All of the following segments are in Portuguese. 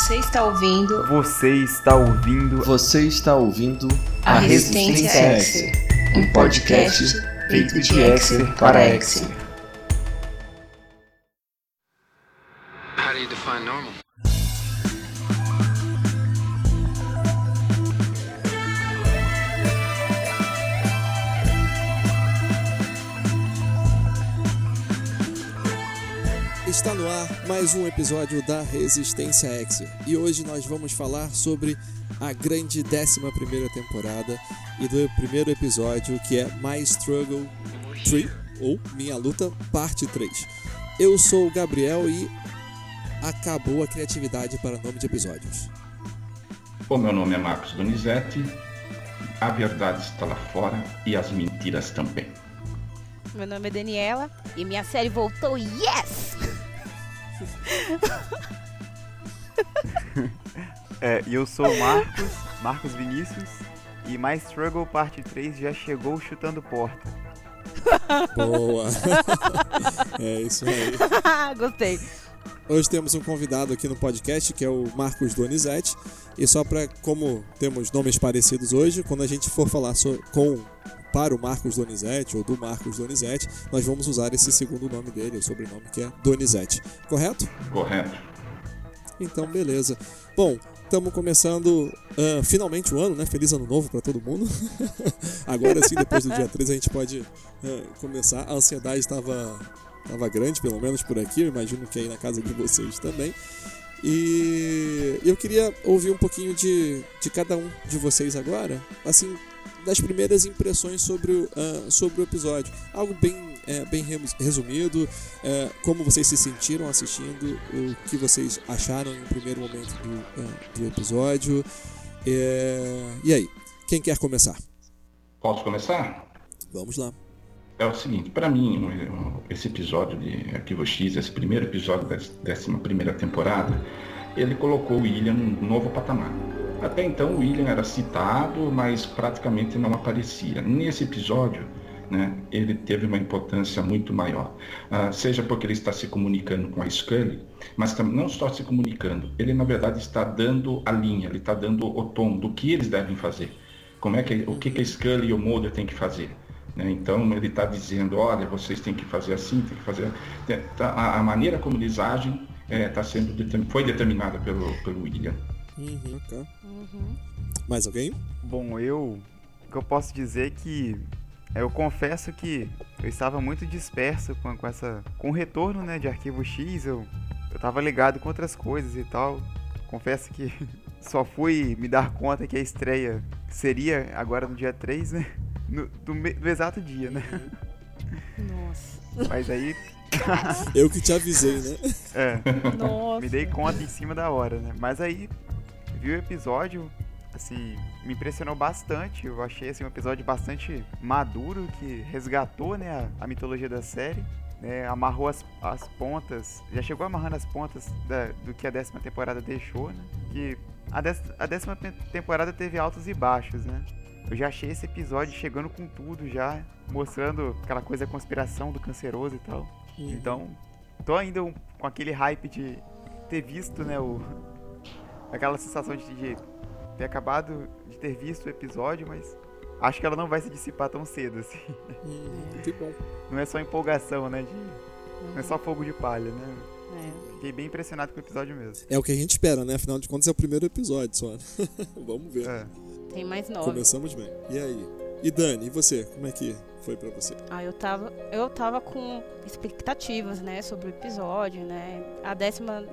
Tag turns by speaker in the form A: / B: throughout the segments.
A: Você está ouvindo.
B: Você está ouvindo.
C: Você está ouvindo.
A: A, a Resistência, Resistência Exer, um podcast feito de Exer para Exer.
C: Mais um episódio da Resistência X e hoje nós vamos falar sobre a grande 11 temporada e do primeiro episódio que é My Struggle 3 ou Minha Luta Parte 3. Eu sou o Gabriel e acabou a criatividade para nome de episódios.
D: O meu nome é Marcos Donizete, a verdade está lá fora e as mentiras também.
E: Meu nome é Daniela e minha série voltou, yes!
B: é, e eu sou o Marcos, Marcos Vinícius, e My Struggle Parte 3 já chegou chutando porta.
C: Boa! é isso aí.
E: Gostei.
C: Hoje temos um convidado aqui no podcast que é o Marcos Donizete. E só para como temos nomes parecidos hoje, quando a gente for falar so, com para o Marcos Donizete ou do Marcos Donizete, nós vamos usar esse segundo nome dele, o sobrenome que é Donizete. Correto?
D: Correto.
C: Então, beleza. Bom, estamos começando uh, finalmente o ano, né? Feliz ano novo para todo mundo. Agora sim, depois do dia 3, a gente pode uh, começar. A ansiedade estava tava grande, pelo menos por aqui. Eu imagino que aí na casa de vocês também. E eu queria ouvir um pouquinho de, de cada um de vocês agora. Assim, das primeiras impressões sobre, uh, sobre o episódio. Algo bem, é, bem resumido, é, como vocês se sentiram assistindo, o que vocês acharam no primeiro momento do, uh, do episódio. É, e aí, quem quer começar?
D: Posso começar?
C: Vamos lá.
D: É o seguinte, para mim, esse episódio de Arquivo X, esse primeiro episódio da 11 primeira temporada, ele colocou o William num novo patamar até então o William era citado, mas praticamente não aparecia. Nesse episódio, né, ele teve uma importância muito maior. Uh, seja porque ele está se comunicando com a Scully, mas não só se comunicando, ele na verdade está dando a linha, ele está dando o tom do que eles devem fazer. Como é que, o que, que a Scully e o Mulder têm que fazer. Né? Então ele está dizendo, olha, vocês têm que fazer assim, tem que fazer. A, a maneira como eles agem é, tá sendo, foi determinada pelo, pelo William.
C: Uhum, okay. uhum. Mais alguém?
B: Bom, eu. O que eu posso dizer é que. Eu confesso que eu estava muito disperso com, com essa. Com o retorno né, de arquivo X, eu, eu tava ligado com outras coisas e tal. Confesso que só fui me dar conta que a estreia seria agora no dia 3, né? No, do, do exato dia, né?
E: Nossa.
B: Mas aí
C: eu que te avisei, né?
B: É. Nossa. Me dei conta em cima da hora, né? Mas aí vi o episódio, assim, me impressionou bastante. Eu achei assim, um episódio bastante maduro que resgatou né, a, a mitologia da série. Né, amarrou as, as pontas, já chegou amarrando as pontas da, do que a décima temporada deixou, né? Que a, dec, a décima temporada teve altos e baixos, né? Eu já achei esse episódio chegando com tudo já, mostrando aquela coisa da conspiração do canceroso e tal. Então, tô ainda um, com aquele hype de ter visto, né, o, aquela sensação de, de ter acabado de ter visto o episódio, mas acho que ela não vai se dissipar tão cedo, assim.
C: Hum, que bom.
B: Não é só empolgação, né? De, não é só fogo de palha, né? É. Fiquei bem impressionado com o episódio mesmo.
C: É o que a gente espera, né? Afinal de contas é o primeiro episódio só. Vamos ver.
E: É. Tem mais nove.
C: Começamos bem. E aí? E Dani, e você? Como é que foi para você?
E: Ah, eu tava, eu tava com expectativas, né, sobre o episódio, né? A décima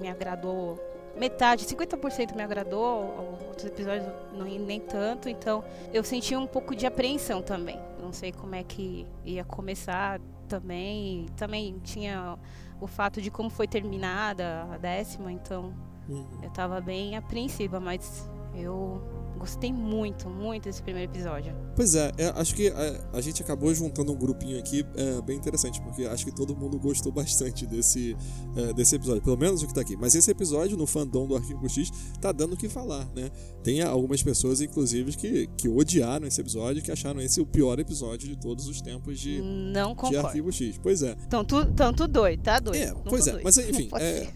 E: me agradou metade, 50% me agradou, outros episódios não, nem tanto, então eu senti um pouco de apreensão também. Não sei como é que ia começar também. Também tinha o fato de como foi terminada a décima, então uhum. eu estava bem apreensiva, mas eu Gostei muito, muito desse primeiro episódio.
C: Pois é, é acho que a, é, a, gente acabou juntando um grupinho aqui é, bem interessante, porque acho que todo mundo gostou bastante desse, é, desse episódio, pelo menos o que tá aqui. Mas esse episódio no fandom do Arquivo X tá dando o que falar, né? Tem algumas pessoas, inclusive, que, que odiaram esse episódio, que acharam esse o pior episódio de todos os tempos de,
E: Não
C: de Arquivo X. Pois é.
E: Então tu, então tu doido, tá doido.
C: É, pois é,
E: doido.
C: mas enfim, é,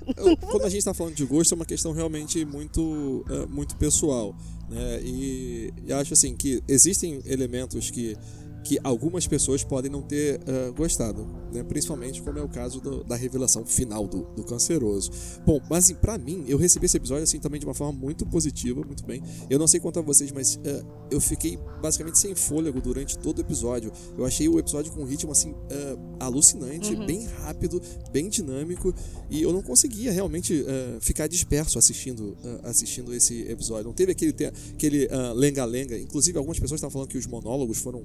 C: quando a gente tá falando de gosto, é uma questão realmente muito, é, muito pessoal. Né? E, e acho assim que existem elementos que que algumas pessoas podem não ter uh, gostado, né? principalmente como é o caso do, da revelação final do, do canceroso. Bom, mas assim, para mim, eu recebi esse episódio assim também de uma forma muito positiva, muito bem. Eu não sei quanto a vocês, mas uh, eu fiquei basicamente sem fôlego durante todo o episódio. Eu achei o episódio com um ritmo assim uh, alucinante, uhum. bem rápido, bem dinâmico, e eu não conseguia realmente ficar disperso assistindo, assistindo esse episódio. Não teve aquele aquele lenga-lenga. Inclusive, algumas pessoas estavam falando que os monólogos foram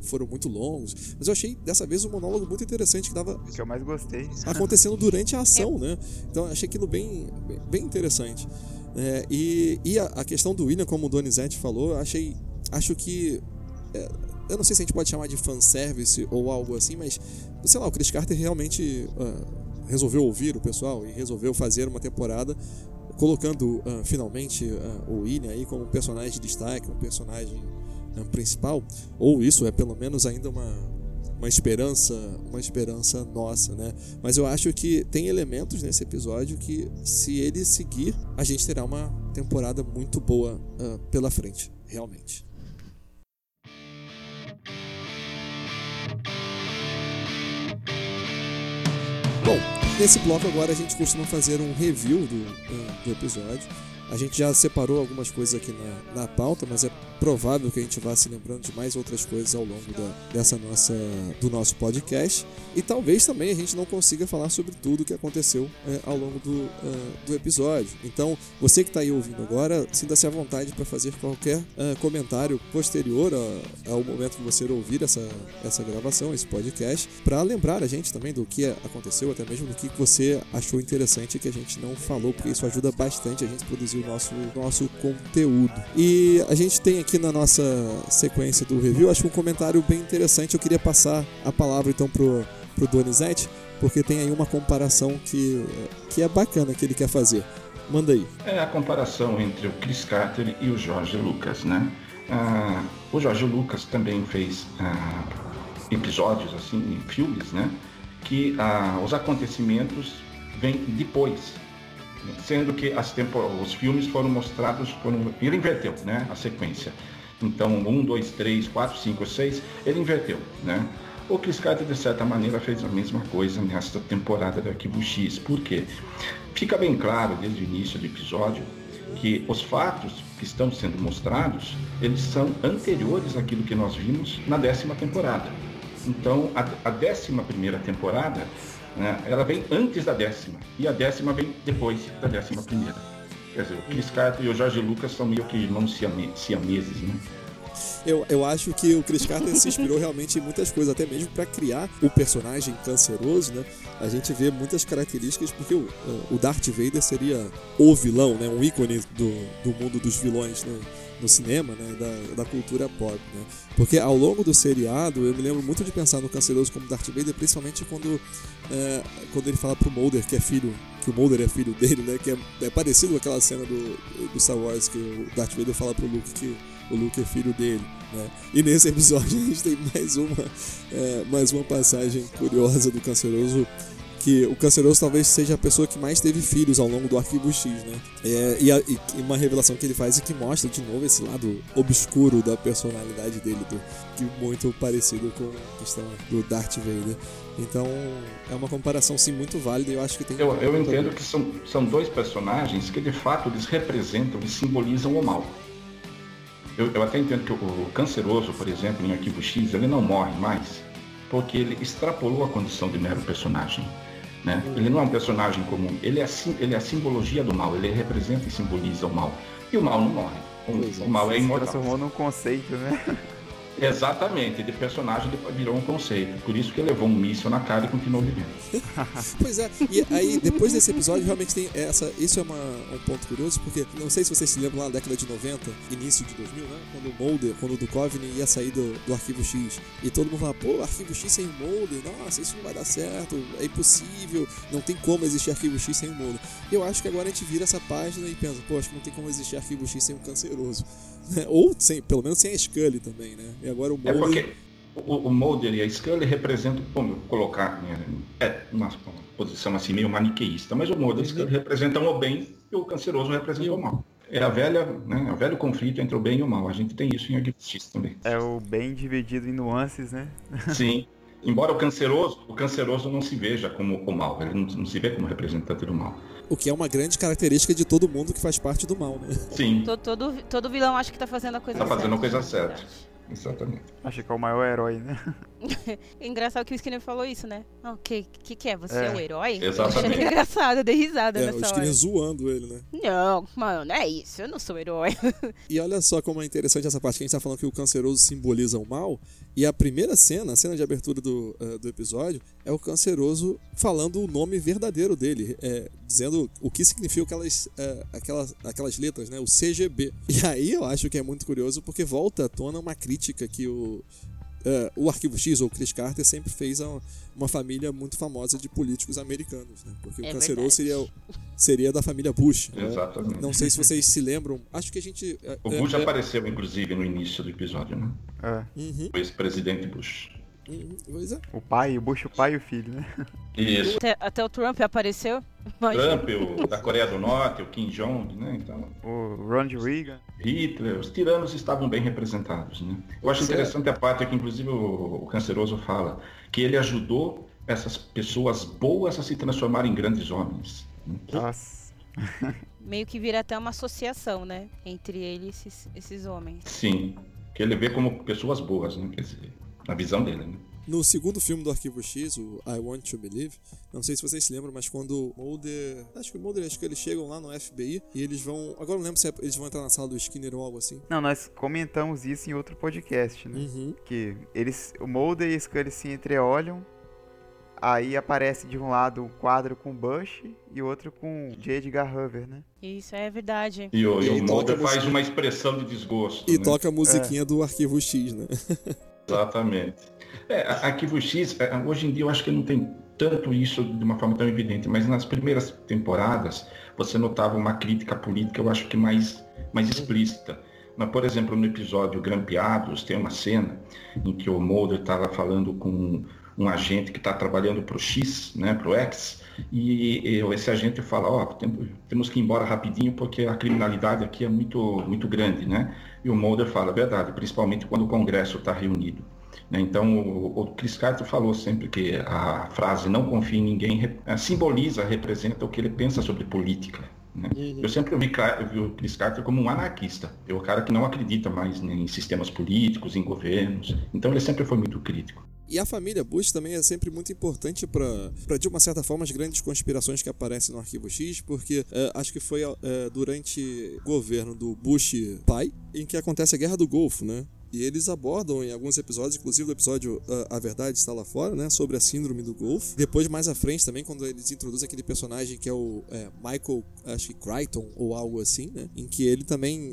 C: foram muito longos. Mas eu achei dessa vez um monólogo muito interessante que dava.
B: Que eu mais gostei.
C: Acontecendo durante a ação, né? Então achei aquilo bem, bem interessante. É, e e a, a, questão do William, como o Donizete falou, achei. Acho que. É, eu não sei se a gente pode chamar de fanservice ou algo assim, mas sei lá, o Chris Carter realmente uh, resolveu ouvir o pessoal e resolveu fazer uma temporada colocando uh, finalmente uh, o William aí como um personagem de destaque, um personagem né, principal, ou isso é pelo menos ainda uma, uma esperança, uma esperança nossa, né? Mas eu acho que tem elementos nesse episódio que, se ele seguir, a gente terá uma temporada muito boa uh, pela frente, realmente. Bom, nesse bloco agora a gente costuma fazer um review do, do episódio. A gente já separou algumas coisas aqui na, na pauta, mas é provável que a gente vá se lembrando de mais outras coisas ao longo da, dessa nossa, do nosso podcast. E talvez também a gente não consiga falar sobre tudo o que aconteceu é, ao longo do, uh, do episódio. Então, você que está aí ouvindo agora, sinta-se à vontade para fazer qualquer uh, comentário posterior a, ao momento que você ouvir essa, essa gravação, esse podcast, para lembrar a gente também do que aconteceu, até mesmo do que você achou interessante que a gente não falou, porque isso ajuda bastante a gente a produzir o nosso, nosso conteúdo. E a gente tem aqui na nossa sequência do review, acho um comentário bem interessante. Eu queria passar a palavra então pro, pro Donizete, porque tem aí uma comparação que, que é bacana que ele quer fazer. Manda aí.
D: É a comparação entre o Chris Carter e o Jorge Lucas, né? Ah, o Jorge Lucas também fez ah, episódios, assim, filmes, né? Que ah, os acontecimentos vêm depois sendo que os filmes foram mostrados, foram, ele inverteu né, a sequência. Então, um, dois, três, quatro, cinco, seis, ele inverteu, né? O Chris Carter, de certa maneira, fez a mesma coisa nesta temporada do Arquivo X. Por quê? Fica bem claro, desde o início do episódio, que os fatos que estão sendo mostrados, eles são anteriores àquilo que nós vimos na décima temporada. Então, a, a décima primeira temporada né? Ela vem antes da décima e a décima vem depois da décima primeira. Quer dizer, o Chris Carter e o Jorge Lucas são meio que irmãos siameses, né?
C: Eu, eu acho que o Chris Carter se inspirou realmente em muitas coisas, até mesmo para criar o personagem canceroso, né? A gente vê muitas características, porque o, o Darth Vader seria o vilão, né? Um ícone do, do mundo dos vilões, né? No cinema, né, da, da cultura pop, né? Porque ao longo do seriado, eu me lembro muito de pensar no Canceroso como Darth Vader, principalmente quando, é, quando ele fala pro Mulder que é filho, que o Mulder é filho dele, né? Que é, é parecido com aquela cena do, do Star Wars que o Darth Vader fala pro Luke que o Luke é filho dele, né? E nesse episódio a gente tem mais uma, é, mais uma passagem curiosa do Canceroso que o Canceroso talvez seja a pessoa que mais teve filhos ao longo do Arquivo X, né? É, e, a, e, uma revelação que ele faz e que mostra de novo esse lado obscuro da personalidade dele, do, que muito parecido com a questão do Darth Vader. Então é uma comparação sim muito válida e eu acho que tem.
D: Eu, eu entendo que são, são dois personagens que de fato eles representam e simbolizam o mal. Eu, eu até entendo que o, o canceroso, por exemplo, em Arquivo X, ele não morre mais porque ele extrapolou a condição de mero personagem. Né? Ele não é um personagem comum, ele é, ele é a simbologia do mal, ele representa e simboliza o mal. E o mal não morre. O, o mal é imortal.
B: Transformou num conceito, né?
D: Exatamente, de personagem virou um conceito. Por isso que levou um míssil na cara e continuou vivendo.
C: pois é, e aí depois desse episódio realmente tem essa. Isso é uma, um ponto curioso, porque não sei se vocês se lembram lá na década de 90, início de 2000, né? Quando o Mulder, quando o Duchovny ia sair do, do arquivo X. E todo mundo falava, pô, arquivo X sem Mulder, nossa, isso não vai dar certo, é impossível, não tem como existir arquivo X sem o Mulder. Eu acho que agora a gente vira essa página e pensa, pô, acho que não tem como existir arquivo X sem um canceroso. Né? Ou sem, pelo menos sem a Scully também, né? E agora o
D: Mulder... É porque o, o Mulder e a Scully representam, como colocar, né, é uma, uma, posição assim meio maniqueísta, mas o Mulder e a Scully representam o bem e o canceroso representa o mal. É a velha, né, o velho conflito entre o bem e o mal. A gente tem isso em Agiftis também.
B: É o bem dividido em nuances, né?
D: Sim. Embora o canceroso, o canceroso não se veja como o mal, ele não, não se vê como representante do mal.
C: O que é uma grande característica de todo mundo que faz parte do mal, né?
D: Sim.
E: Todo, todo, todo vilão acha que tá fazendo a coisa
D: tá
E: certa.
D: Tá fazendo a coisa certa. Exatamente.
B: Acho que é o maior herói, né?
E: Engraçado que o Skinner falou isso, né? O oh, que, que, que é? Você é, é o herói?
D: Exatamente.
E: Eu engraçado, eu dei risada
C: é,
E: nessa
C: o Skinner
E: hora.
C: zoando ele, né?
E: Não, mano, não é isso. Eu não sou herói.
C: e olha só como é interessante essa parte que a gente tá falando que o canceroso simboliza o mal. E a primeira cena, a cena de abertura do, uh, do episódio, é o canceroso falando o nome verdadeiro dele, é, dizendo o que significa aquelas, uh, aquelas, aquelas letras, né? O CGB. E aí eu acho que é muito curioso porque volta à tona uma crítica que o, Uh, o Arquivo X, ou Chris Carter, sempre fez a, uma família muito famosa de políticos americanos, né? Porque é o canceroso seria, seria da família Bush.
D: Né? Exatamente.
C: Não sei se vocês se lembram. Acho que a gente.
D: Uh, o Bush uh, apareceu, inclusive, no início do episódio, né?
B: É.
C: Uhum.
D: O ex-presidente Bush.
C: Uhum.
B: O pai, o Bush, o pai e o filho, né?
D: Isso.
E: Até, até o Trump apareceu.
D: Trump, o da Coreia do Norte, o Kim Jong, né? Então,
B: o Ronald Reagan.
D: Hitler, os tiranos estavam bem representados, né? Eu acho interessante a parte que inclusive o, o Canceroso fala, que ele ajudou essas pessoas boas a se transformarem em grandes homens.
B: Né? Nossa.
E: Meio que vira até uma associação, né? Entre eles esses, esses homens.
D: Sim. Que ele vê como pessoas boas, né? Quer dizer, na visão dele, né?
C: No segundo filme do Arquivo X, o I Want to Believe, não sei se vocês se lembram, mas quando o Mulder. Acho que o Mulder, acho que eles chegam lá no FBI e eles vão. Agora não lembro se é, eles vão entrar na sala do Skinner ou algo assim.
B: Não, nós comentamos isso em outro podcast, né?
C: Uhum.
B: Que eles. O Mulder e o Scully se entreolham. Aí aparece de um lado o quadro com Bush e outro com J. Edgar Hoover, né?
E: Isso é verdade.
D: E o, e o Mulder faz uma expressão de desgosto.
C: E
D: né?
C: toca a musiquinha é. do Arquivo X, né?
D: Exatamente. É, Arquivo X, é, hoje em dia eu acho que não tem tanto isso de uma forma tão evidente, mas nas primeiras temporadas você notava uma crítica política, eu acho que mais, mais explícita. Mas, por exemplo, no episódio Grampeados, tem uma cena em que o Mulder estava falando com um agente que está trabalhando para o X, né, para o X, e, e, esse agente fala, ó, oh, temos que ir embora rapidinho porque a criminalidade aqui é muito, muito grande, né? E o Mulder fala, verdade, principalmente quando o Congresso está reunido. Né? Então, o, o Chris Carter falou sempre que a frase não confie em ninguém eh, simboliza, representa o que ele pensa sobre política. Né? Uhum. Eu sempre vi, vi, o Chris Carter como um anarquista. É o cara que não acredita mais em sistemas políticos, em governos. Então, ele sempre foi muito crítico.
C: E a família Bush também é sempre muito importante para, de uma certa forma, as grandes conspirações que aparecem no Arquivo X, porque é, acho que foi é, durante o governo do Bush pai em que acontece a Guerra do Golfo, né? E eles abordam em alguns episódios, inclusive o episódio uh, A Verdade Está Lá Fora, né? Sobre a síndrome do Golfo. Depois, mais à frente também, quando eles introduzem aquele personagem que é o é, Michael, acho que Crichton ou algo assim, né? Em que ele também,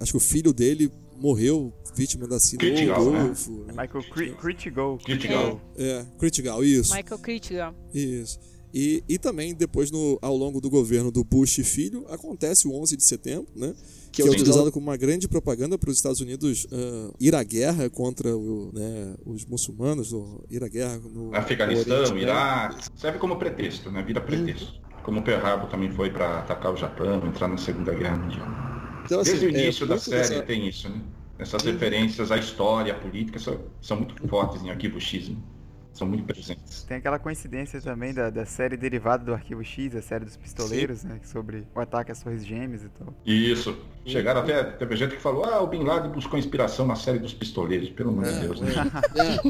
C: acho que o filho dele morreu vítima da síndrome do
D: né?
C: Golfo. Né?
B: É Michael Critical.
D: Critical.
C: É, Critical, isso.
E: Michael Critical.
C: Isso. E, e também, depois, no, ao longo do governo do Bush filho, acontece o 11 de setembro, né? que é utilizado como uma grande propaganda para os Estados Unidos uh, ir à guerra contra o, né, os muçulmanos, ou ir à guerra no
D: Afeganistão, Iraque. Serve como pretexto, né? Vira pretexto. Como o Pearl Harbor também foi para atacar o Japão, entrar na Segunda Guerra Mundial. Então, assim, Desde o início é, da série dessa... tem isso, né? Essas referências à história, à política, são, são muito fortes em Arquivo X. Né? São muito presentes.
B: Tem aquela coincidência também da, da série derivada do Arquivo X, a série dos pistoleiros, Sim. né? Sobre o ataque às Torres Gêmeas e tal.
D: Isso. Chegaram até, teve gente que falou, ah, o Bin Laden buscou inspiração na série dos pistoleiros, pelo amor de é, Deus, né?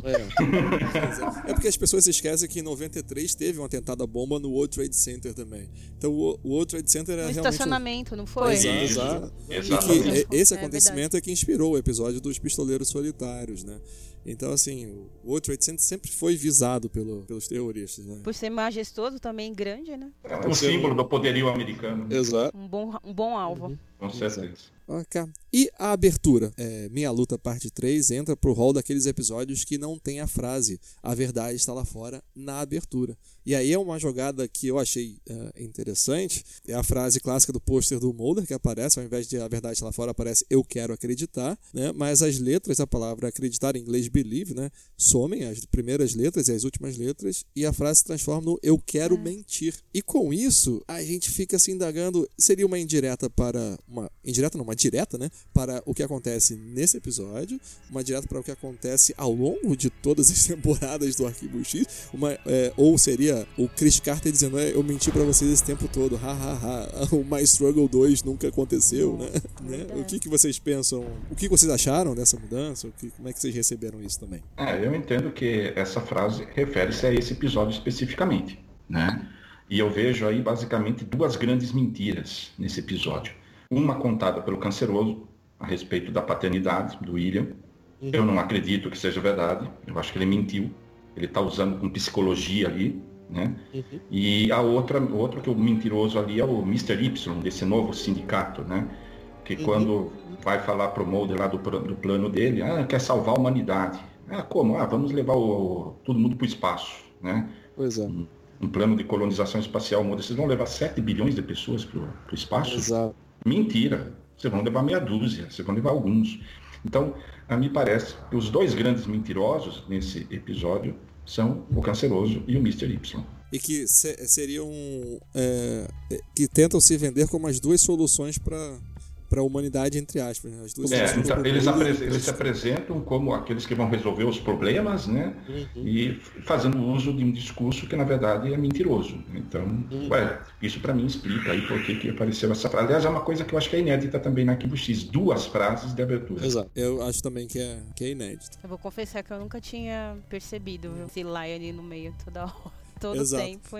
C: É, é. é, porque as pessoas esquecem que em 93 teve um atentado à bomba no World Trade Center também. Então o, o World Trade Center é no realmente...
E: estacionamento, não foi?
C: Exato, exato. E que esse é acontecimento é, é que inspirou o episódio dos pistoleiros solitários, né? Então, assim, o World Trade Center sempre foi visado pelo, pelos terroristas, né?
E: Por ser majestoso, também grande, né?
D: É um símbolo do poderio americano.
C: Exato.
E: Um bom, um bom alvo. Uhum.
D: Com certeza.
C: Okay. E a abertura? É, Minha Luta Parte 3 entra pro hall daqueles episódios que não tem a frase A verdade está lá fora na abertura. E aí é uma jogada que eu achei uh, interessante. É a frase clássica do pôster do Mulder que aparece, ao invés de A verdade está lá fora, aparece Eu quero acreditar. Né? Mas as letras, a palavra acreditar em inglês believe, né? somem as primeiras letras e as últimas letras, e a frase se transforma no Eu quero é. mentir. E com isso, a gente fica se indagando: seria uma indireta para. Uma indireta, não, uma direta, né? Para o que acontece nesse episódio, uma direta para o que acontece ao longo de todas as temporadas do Arquivo X, uma, é, ou seria o Chris Carter dizendo: é, Eu menti para vocês esse tempo todo, hahaha, o My Struggle 2 nunca aconteceu, né? né? O que, que vocês pensam? O que vocês acharam dessa mudança? O que, como é que vocês receberam isso também?
D: É, eu entendo que essa frase refere-se a esse episódio especificamente, né? E eu vejo aí basicamente duas grandes mentiras nesse episódio. Uma contada pelo canceroso a respeito da paternidade do William. Uhum. Eu não acredito que seja verdade. Eu acho que ele mentiu. Ele está usando com psicologia ali, né? Uhum. E a outra, outro que o mentiroso ali é o Mr. Y, desse novo sindicato, né? Que uhum. quando vai falar pro Mulder lá do, do plano dele, ah, quer salvar a humanidade. Ah, como? Ah, vamos levar o, todo mundo para o espaço, né?
C: Pois é.
D: Um, um, plano de colonização espacial, Mulder. Vocês vão levar 7 bilhões de pessoas para o espaço?
C: Exato.
D: Mentira. Vocês vão levar meia dúzia, vocês vão levar alguns. Então, a mim parece que os dois grandes mentirosos nesse episódio são o Canceroso e o Mr. Y.
C: E que seriam. É, que tentam se vender como as duas soluções para para a humanidade, entre aspas. Né? As
D: duas é, então, eles, apres eles se apresentam como aqueles que vão resolver os problemas, né? Uhum. E fazendo uso de um discurso que, na verdade, é mentiroso. Então, uhum. ué, isso para mim explica aí por que apareceu essa frase. Aliás, é uma coisa que eu acho que é inédita também na Arquivo X. Duas frases de abertura.
C: Exato. Eu acho também que é, que é inédito.
E: Eu vou confessar que eu nunca tinha percebido esse Lion ali no meio toda hora todo o tempo.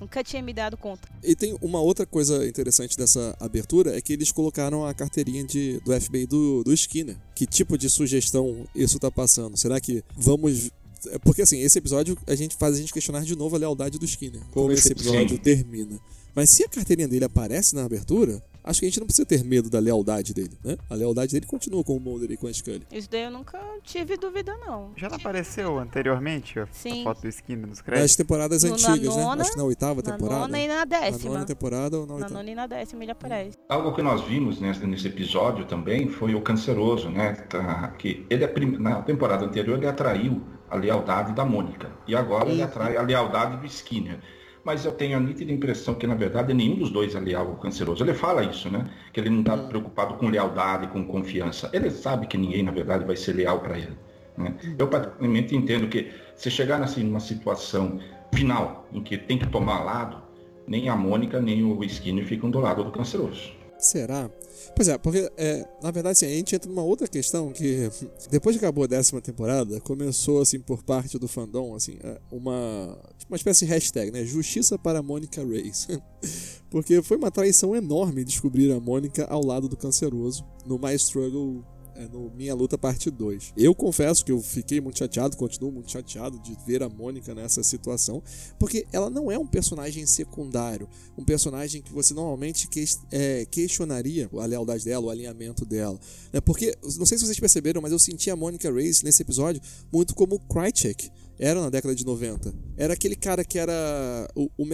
E: Nunca tinha me dado conta.
C: E tem uma outra coisa interessante dessa abertura, é que eles colocaram a carteirinha de, do FBI do, do Skinner. Que tipo de sugestão isso tá passando? Será que vamos é, porque assim, esse episódio a gente faz a gente questionar de novo a lealdade do Skinner. Como esse episódio termina. Mas se a carteirinha dele aparece na abertura, acho que a gente não precisa ter medo da lealdade dele, né? A lealdade dele continua com o Mulder e com a Scully.
E: Isso daí eu nunca tive dúvida, não.
B: Já não apareceu anteriormente a,
E: Sim.
B: a foto do Skinner nos créditos?
C: Nas temporadas no, antigas, nona, né? Acho que na oitava
E: na
C: temporada.
E: Na nona e na décima.
C: Na nona temporada ou na
E: oitava? Na nona e na décima ele aparece.
D: Algo que nós vimos nesse, nesse episódio também foi o canceroso, né? Tá, que ele, na temporada anterior, ele atraiu a lealdade da Mônica. E agora ele atrai a lealdade do Skinner mas eu tenho a nítida impressão que, na verdade, nenhum dos dois é leal ou canceroso. Ele fala isso, né? Que ele não está hum. preocupado com lealdade, com confiança. Ele sabe que ninguém, na verdade, vai ser leal para ele. Né? Eu, particularmente, entendo que se chegar assim, numa situação final em que tem que tomar lado, nem a Mônica nem o Skinner ficam do lado do canceroso.
C: Será? Pois é, porque é, na verdade assim, a gente entra numa outra questão que depois que acabou a décima temporada, começou assim por parte do fandom assim, é, uma uma espécie de hashtag, né? Justiça para Mônica Reis. porque foi uma traição enorme descobrir a Mônica ao lado do canceroso no My Struggle é no Minha Luta Parte 2. Eu confesso que eu fiquei muito chateado, continuo muito chateado de ver a Mônica nessa situação, porque ela não é um personagem secundário, um personagem que você normalmente que, é, questionaria a lealdade dela, o alinhamento dela. Né? Porque, não sei se vocês perceberam, mas eu senti a Mônica Reyes nesse episódio muito como Krychek era na década de 90. Era aquele cara que era o, o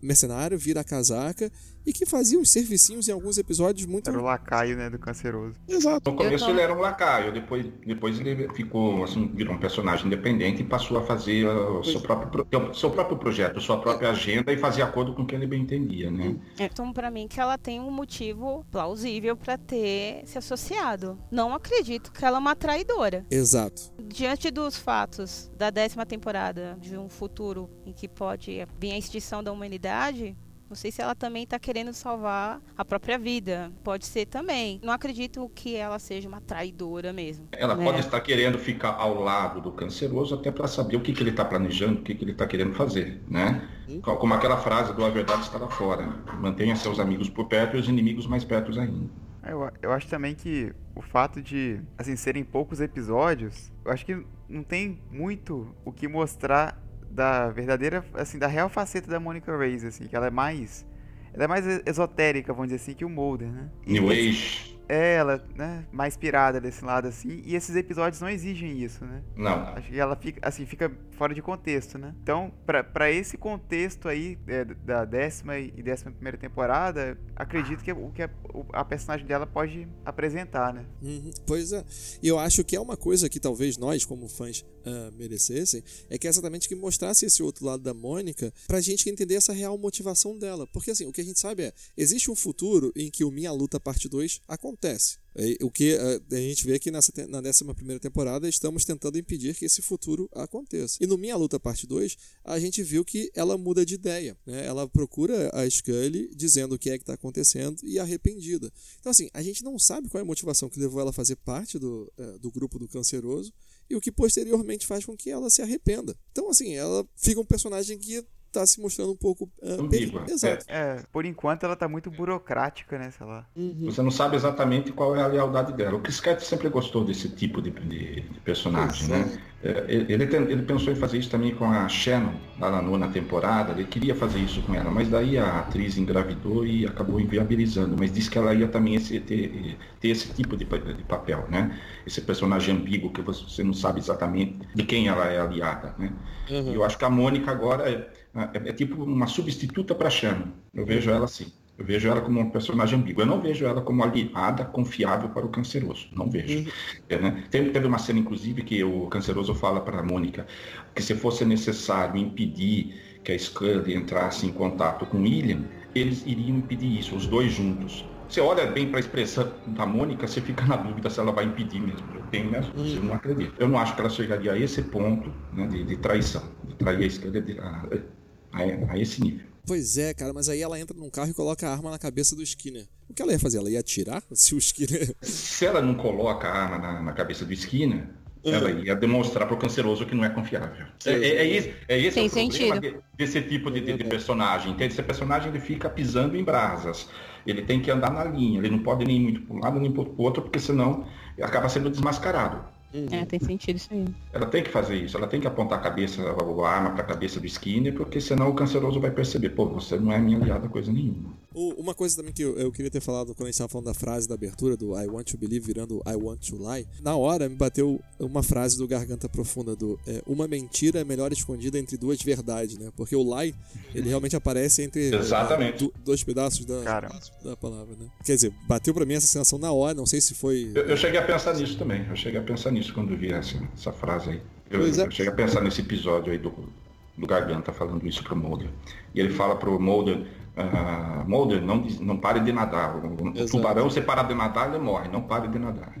C: mercenário, vira a casaca e que fazia uns servicinhos em alguns episódios muito.
B: Era o lacaio, né, do canceroso.
C: Exato.
D: No começo ele era um lacaio, depois, depois ele ficou, assim, virou um personagem independente e passou a fazer o seu próprio, seu próprio projeto, sua própria agenda e fazer acordo com o que ele bem entendia, né?
E: Então, para mim, que ela tem um motivo plausível para ter se associado. Não acredito que ela é uma traidora.
C: Exato.
E: Diante dos fatos da décima temporada de um futuro em que pode vir a extinção da humanidade, não sei se ela também está querendo salvar a própria vida. Pode ser também. Não acredito que ela seja uma traidora mesmo.
D: Ela né? pode estar querendo ficar ao lado do canceroso até para saber o que, que ele está planejando, o que, que ele está querendo fazer, né? Uhum. Como aquela frase do A Verdade está lá fora. Né? Mantenha seus amigos por perto e os inimigos mais perto ainda.
B: Eu, eu acho também que o fato de, assim, serem poucos episódios, eu acho que não tem muito o que mostrar da verdadeira, assim, da real faceta da Monica Reyes, assim, que ela é mais ela é mais esotérica, vamos dizer assim, que o Mulder, né?
D: New Age.
B: É, ela, né, mais pirada desse lado, assim, e esses episódios não exigem isso, né?
D: Não.
B: Acho que ela fica, assim, fica fora de contexto, né? Então, para esse contexto aí, é, da décima e décima primeira temporada, acredito que o que a, a personagem dela pode apresentar, né?
C: Uhum, pois é. E eu acho que é uma coisa que talvez nós, como fãs, uh, merecessem, é que é exatamente que mostrasse esse outro lado da Mônica pra gente entender essa real motivação dela. Porque, assim, o que a gente sabe é, existe um futuro em que o Minha Luta Parte 2 acontece acontece. O que a gente vê que nessa, na 11 temporada estamos tentando impedir que esse futuro aconteça. E no Minha Luta Parte 2, a gente viu que ela muda de ideia. Né? Ela procura a Scully dizendo o que é que está acontecendo e arrependida. Então, assim, a gente não sabe qual é a motivação que levou ela a fazer parte do, é, do grupo do canceroso e o que posteriormente faz com que ela se arrependa. Então, assim, ela fica um personagem que tá se mostrando um pouco uh,
D: ambígua.
B: Exato. É. é. por enquanto ela tá muito burocrática, né, sei lá.
D: Uhum. Você não sabe exatamente qual é a lealdade dela. O Chris Cat sempre gostou desse tipo de, de, de personagem, né? É, ele, ele, pensou em fazer isso também com a Shannon, lá na nona temporada. Ele queria fazer isso com ela, mas daí a atriz engravidou e acabou inviabilizando. Mas disse que ela ia também esse, ter, ter, esse tipo de, de, papel, né? Esse personagem ambíguo que você não sabe exatamente de quem ela é aliada, né? Uhum. E eu acho que a Mônica agora é, é, é tipo uma substituta para Shannon. Eu vejo ela assim. Eu vejo ela como um personagem ambíguo. Eu não vejo ela como aliada confiável para o canceroso. Não vejo. Uhum. É, né? teve, teve, uma cena, inclusive, que o canceroso fala para a Mônica que se fosse necessário impedir que a Scully entrasse em contato com William, eles iriam impedir isso, os dois juntos. Você olha bem para a expressão da Mônica, você fica na dúvida se ela vai impedir mesmo. Eu tenho minhas dúvidas, eu não acredito. Eu não acho que ela chegaria a esse ponto né, de, de, traição, de trair a Scully a, a, a esse nível.
C: Pois é, cara, mas aí ela entra num carro e coloca a arma na cabeça do Skinner. O que ela ia fazer? Ela ia atirar se o Skinner.
D: Se ela não coloca a arma na, na cabeça do Skinner, uhum. ela ia demonstrar para o canceroso que não é confiável. É, é, é esse, é esse o problema de, desse tipo de, de, de personagem. Entende? Esse personagem ele fica pisando em brasas. Ele tem que andar na linha. Ele não pode nem muito para um lado nem para o outro, porque senão acaba sendo desmascarado.
E: Uhum. É, tem sentido isso aí.
D: Ela tem que fazer isso, ela tem que apontar a cabeça, a arma para a cabeça do Skinner, porque senão o canceroso vai perceber, pô, você não é minha aliada coisa nenhuma.
C: Uma coisa também que eu, eu queria ter falado quando a gente estava falando da frase da abertura, do I want to believe virando I want to lie, na hora me bateu uma frase do Garganta Profunda, do é, uma mentira é melhor escondida entre duas verdades, né? Porque o lie, ele realmente aparece entre
D: Exatamente.
C: É, dois pedaços da, da palavra, né? Quer dizer, bateu para mim essa sensação na hora, não sei se foi...
D: Eu, eu cheguei a pensar nisso também, eu cheguei a pensar nisso quando vi essa, essa frase aí. Eu, é. eu cheguei a pensar nesse episódio aí do, do Garganta falando isso pro Mulder. E ele fala pro Mulder Uh, Mulder, não, não pare de nadar. O, o tubarão, se parar de nadar, ele morre. Não pare de nadar.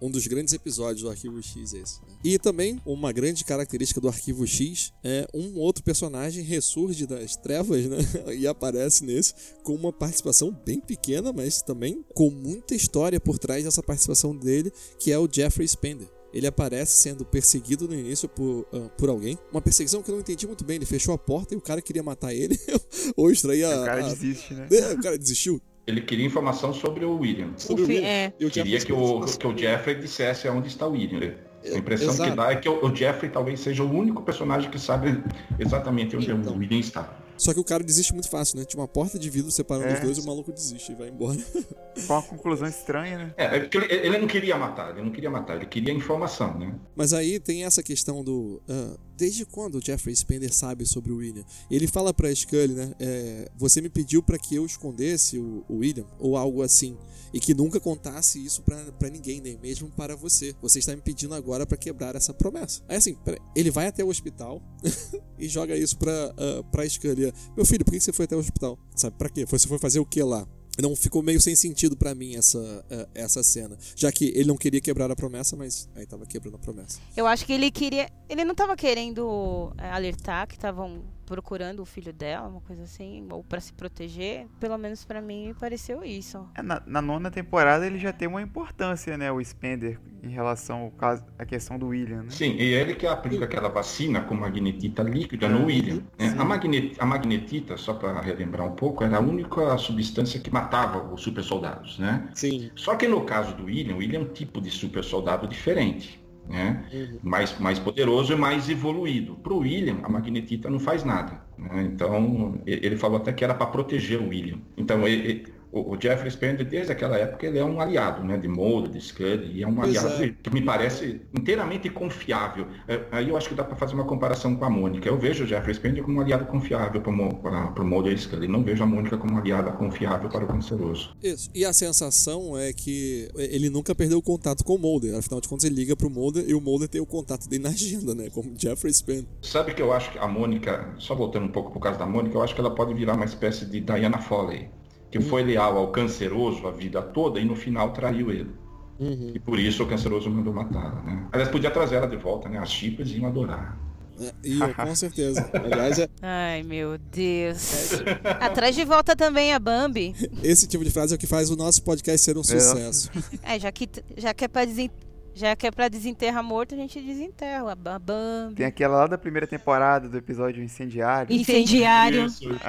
C: Um dos grandes episódios do Arquivo X é esse. Né? E também, uma grande característica do Arquivo X é um outro personagem ressurge das trevas, né? e aparece nesse com uma participação bem pequena, mas também com muita história por trás dessa participação dele, que é o Jeffrey Spender ele aparece sendo perseguido no início por, uh, por alguém. Uma perseguição que eu não entendi muito bem. Ele fechou a porta e o cara queria matar ele. ou extrair a.
B: O cara desiste, né?
C: É, o cara desistiu.
D: Ele queria informação sobre o William. Sobre o William. É. Eu queria que o, que o Jeffrey dissesse aonde está o William. A impressão Exato. que dá é que o, o Jeffrey talvez seja o único personagem que sabe exatamente onde então, o William está.
C: Só que o cara desiste muito fácil, né? Tinha uma porta de vidro separando é. os dois e o maluco desiste e vai embora.
B: Com uma conclusão estranha, né?
D: É, é porque ele, ele, não queria matar, ele não queria matar, ele queria informação, né?
C: Mas aí tem essa questão do. Uh, desde quando o Jeffrey Spender sabe sobre o William? Ele fala pra Scully, né? É, você me pediu para que eu escondesse o, o William, ou algo assim e que nunca contasse isso para ninguém, nem mesmo para você. Você está me pedindo agora para quebrar essa promessa. Aí assim, ele vai até o hospital e joga isso pra, uh, pra Scully. Meu filho, por que você foi até o hospital? Sabe, pra quê? Você foi fazer o que lá? Não ficou meio sem sentido para mim essa, eh, essa cena. Já que ele não queria quebrar a promessa, mas aí tava quebrando a promessa.
E: Eu acho que ele queria. Ele não tava querendo é, alertar que estavam procurando o filho dela, uma coisa assim, ou para se proteger. Pelo menos para mim me pareceu isso.
B: É, na, na, nona temporada ele já tem uma importância, né, o Spender, em relação ao caso, à questão do William, né?
D: Sim, e ele que aplica aquela vacina com magnetita líquida no William. Né? A, magnet, a magnetita, só para relembrar um pouco, era a única substância que matava os super soldados, né?
C: Sim.
D: Só que no caso do William, o William é um tipo de super soldado diferente né? Uhum. mais, mais poderoso e mais evoluído. Para o William, a magnetita não faz nada. Né? Então, ele falou até que era para proteger o William. Então, ele, o, Jeffrey Spender, desde aquela época, ele é um aliado né, de Mulder, de Scully, e é um aliado é. que me parece inteiramente confiável. É, aí eu acho que dá para fazer uma comparação com a Mônica. Eu vejo o Jeffrey Spender como um aliado confiável para o Mulder e Scully, não vejo a Mônica como uma aliada confiável para o canceroso.
C: Isso, e a sensação é que ele nunca perdeu o contato com o Mulder, afinal de contas ele liga para o Mulder e o Mulder tem o contato dele na agenda, né, como Jeffrey Spender.
D: Sabe que eu acho que a Mônica, só voltando um pouco por causa da Mônica, eu acho que ela pode virar uma espécie de Diana Foley que uhum. foi leal ao canceroso a vida toda e no final traiu ele. Uhum. E por isso o canceroso mandou matá-la. Né? Aliás, podia trazer ela de volta, né? As chipas iam adorar.
C: É, ia, com certeza. Aliás, é...
E: Ai, meu Deus. Atrás de volta também a Bambi.
C: Esse tipo de frase é o que faz o nosso podcast ser um é. sucesso.
E: É, já que, já que é pra desen... Já que é pra desenterrar morto, a gente desenterra a Bambi.
B: Tem aquela lá da primeira temporada do episódio Incendiário.
E: Incendiário.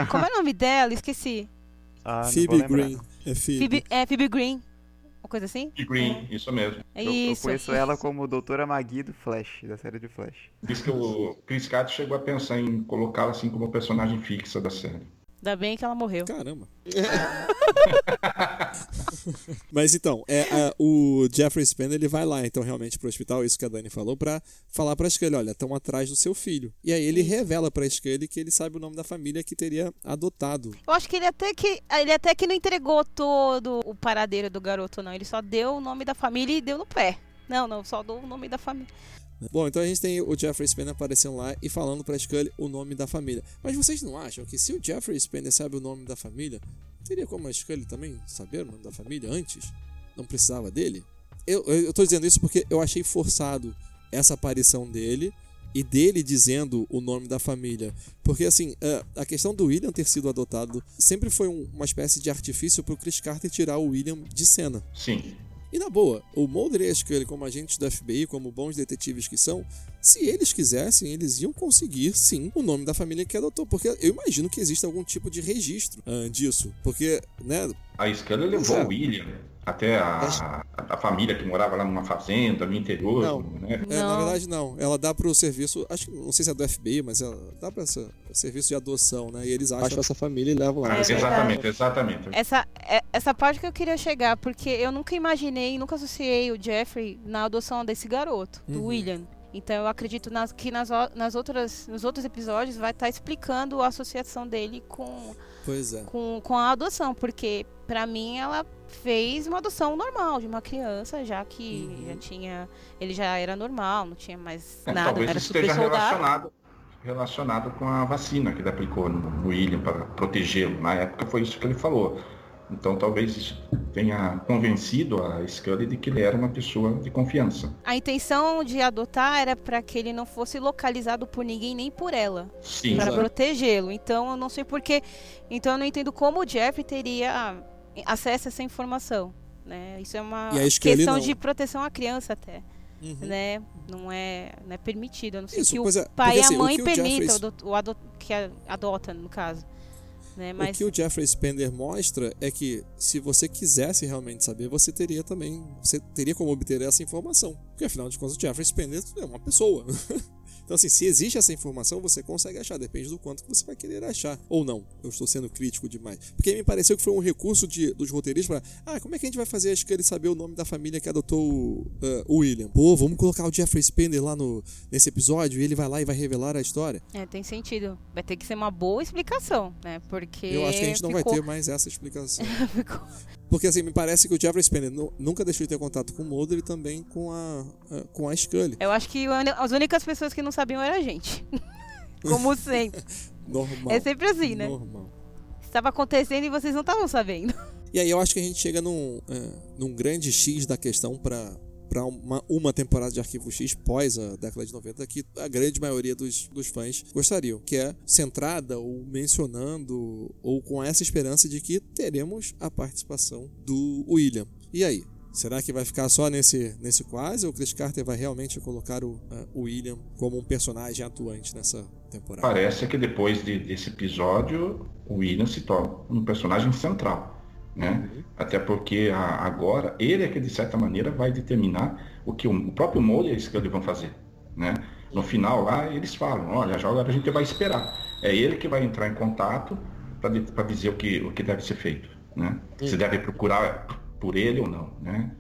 E: Como é o nome dela? Esqueci.
B: Ah,
C: Phoebe Green. É Phoebe.
E: Phoebe. É Phoebe Green. Uma coisa assim?
D: Phoebe Green, isso mesmo.
E: É
B: eu,
E: isso.
B: Eu conheço ela como Doutora Magui do Flash, da série de Flash.
D: Diz que o Chris Cato chegou a pensar em colocá-la assim como personagem fixa da série.
E: Ainda bem que ela morreu.
C: Caramba. Mas então, é, é, o Jeffrey Spender ele vai lá então realmente pro hospital, isso que a Dani falou, pra falar pra Scully, olha, estão atrás do seu filho. E aí ele revela pra Scully que ele sabe o nome da família que teria adotado.
E: Eu acho que ele até que ele até que não entregou todo o paradeiro do garoto, não. Ele só deu o nome da família e deu no pé. Não, não, só deu o nome da família.
C: Bom, então a gente tem o Jeffrey Spender aparecendo lá e falando pra Scully o nome da família. Mas vocês não acham que se o Jeffrey Spender sabe o nome da família, teria como a Scully também saber o nome da família antes? Não precisava dele? Eu, eu tô dizendo isso porque eu achei forçado essa aparição dele e dele dizendo o nome da família. Porque, assim, a questão do William ter sido adotado sempre foi uma espécie de artifício pro Chris Carter tirar o William de cena.
D: Sim.
C: E na boa, o Mulder e a Scully, como agentes do FBI, como bons detetives que são, se eles quisessem, eles iam conseguir sim o nome da família que adotou. Porque eu imagino que exista algum tipo de registro uh, disso. Porque, né.
D: A Scully levou o William até a, a, a, família que morava lá numa fazenda, no interior.
C: Não,
D: né?
C: é, na verdade não. Ela dá para o serviço, acho que não sei se é do FBI, mas ela dá para esse serviço de adoção, né? E eles acham essa família e levam lá.
D: É, exatamente, exatamente.
E: Essa, é, essa parte que eu queria chegar, porque eu nunca imaginei, nunca associei o Jeffrey na adoção desse garoto, do uhum. William. Então eu acredito nas, que nas, nas outras, nos outros episódios vai estar tá explicando a associação dele com,
C: é.
E: com, com a adoção, porque para mim ela fez uma adoção normal de uma criança, já que uhum. já tinha. Ele já era normal, não tinha mais é, nada,
D: talvez
E: era
D: esteja relacionado, relacionado com a vacina que ele aplicou no William para protegê-lo. Na época foi isso que ele falou. Então talvez isso tenha convencido a Scully de que ele era uma pessoa de confiança.
E: A intenção de adotar era para que ele não fosse localizado por ninguém nem por ela, para protegê-lo. Então eu não sei porquê. Então eu não entendo como o Jeff teria acesso a essa informação, né? Isso é uma questão de proteção à criança até. Uhum. Né? Não é, não é permitido. A não sei Isso, que o é, pai e a assim, mãe permitam o, o adot, que adota, no caso. Né? Mas...
C: O que o Jeffrey Spender mostra é que se você quisesse realmente saber, você teria também, você teria como obter essa informação. Porque afinal de contas o Jeffrey Spender é uma pessoa. Então, assim, se existe essa informação, você consegue achar, depende do quanto que você vai querer achar. Ou não. Eu estou sendo crítico demais. Porque me pareceu que foi um recurso de, dos roteiristas para. Ah, como é que a gente vai fazer a Scully saber o nome da família que adotou uh, o William? Pô, vamos colocar o Jeffrey Spender lá no, nesse episódio e ele vai lá e vai revelar a história.
E: É, tem sentido. Vai ter que ser uma boa explicação, né? Porque.
C: Eu acho que a gente não ficou... vai ter mais essa explicação. Porque assim, me parece que o Jeffrey Spender nunca deixou de ter contato com o Mulder e também com a, com a Scully.
E: Eu acho que as únicas pessoas que não sabiam era a gente. Como sempre.
C: Normal.
E: É sempre assim, né?
C: Normal.
E: Estava acontecendo e vocês não estavam sabendo.
C: E aí eu acho que a gente chega num, é, num grande X da questão para uma, uma temporada de Arquivo X pós a década de 90 que a grande maioria dos, dos fãs gostariam, que é centrada ou mencionando ou com essa esperança de que teremos a participação do William. E aí? Será que vai ficar só nesse, nesse quase ou Chris Carter vai realmente colocar o, uh, William como um personagem atuante nessa temporada?
D: Parece que depois de, desse episódio o William se torna um personagem central. Né? Uhum. Até porque a, agora ele é que de certa maneira vai determinar o que o, o próprio Mulder e eles vão fazer. Né? No final lá eles falam, olha, agora a gente vai esperar. É ele que vai entrar em contato para dizer o que, o que deve ser feito. Né? Uhum. Se deve procurar por ele ou não, né?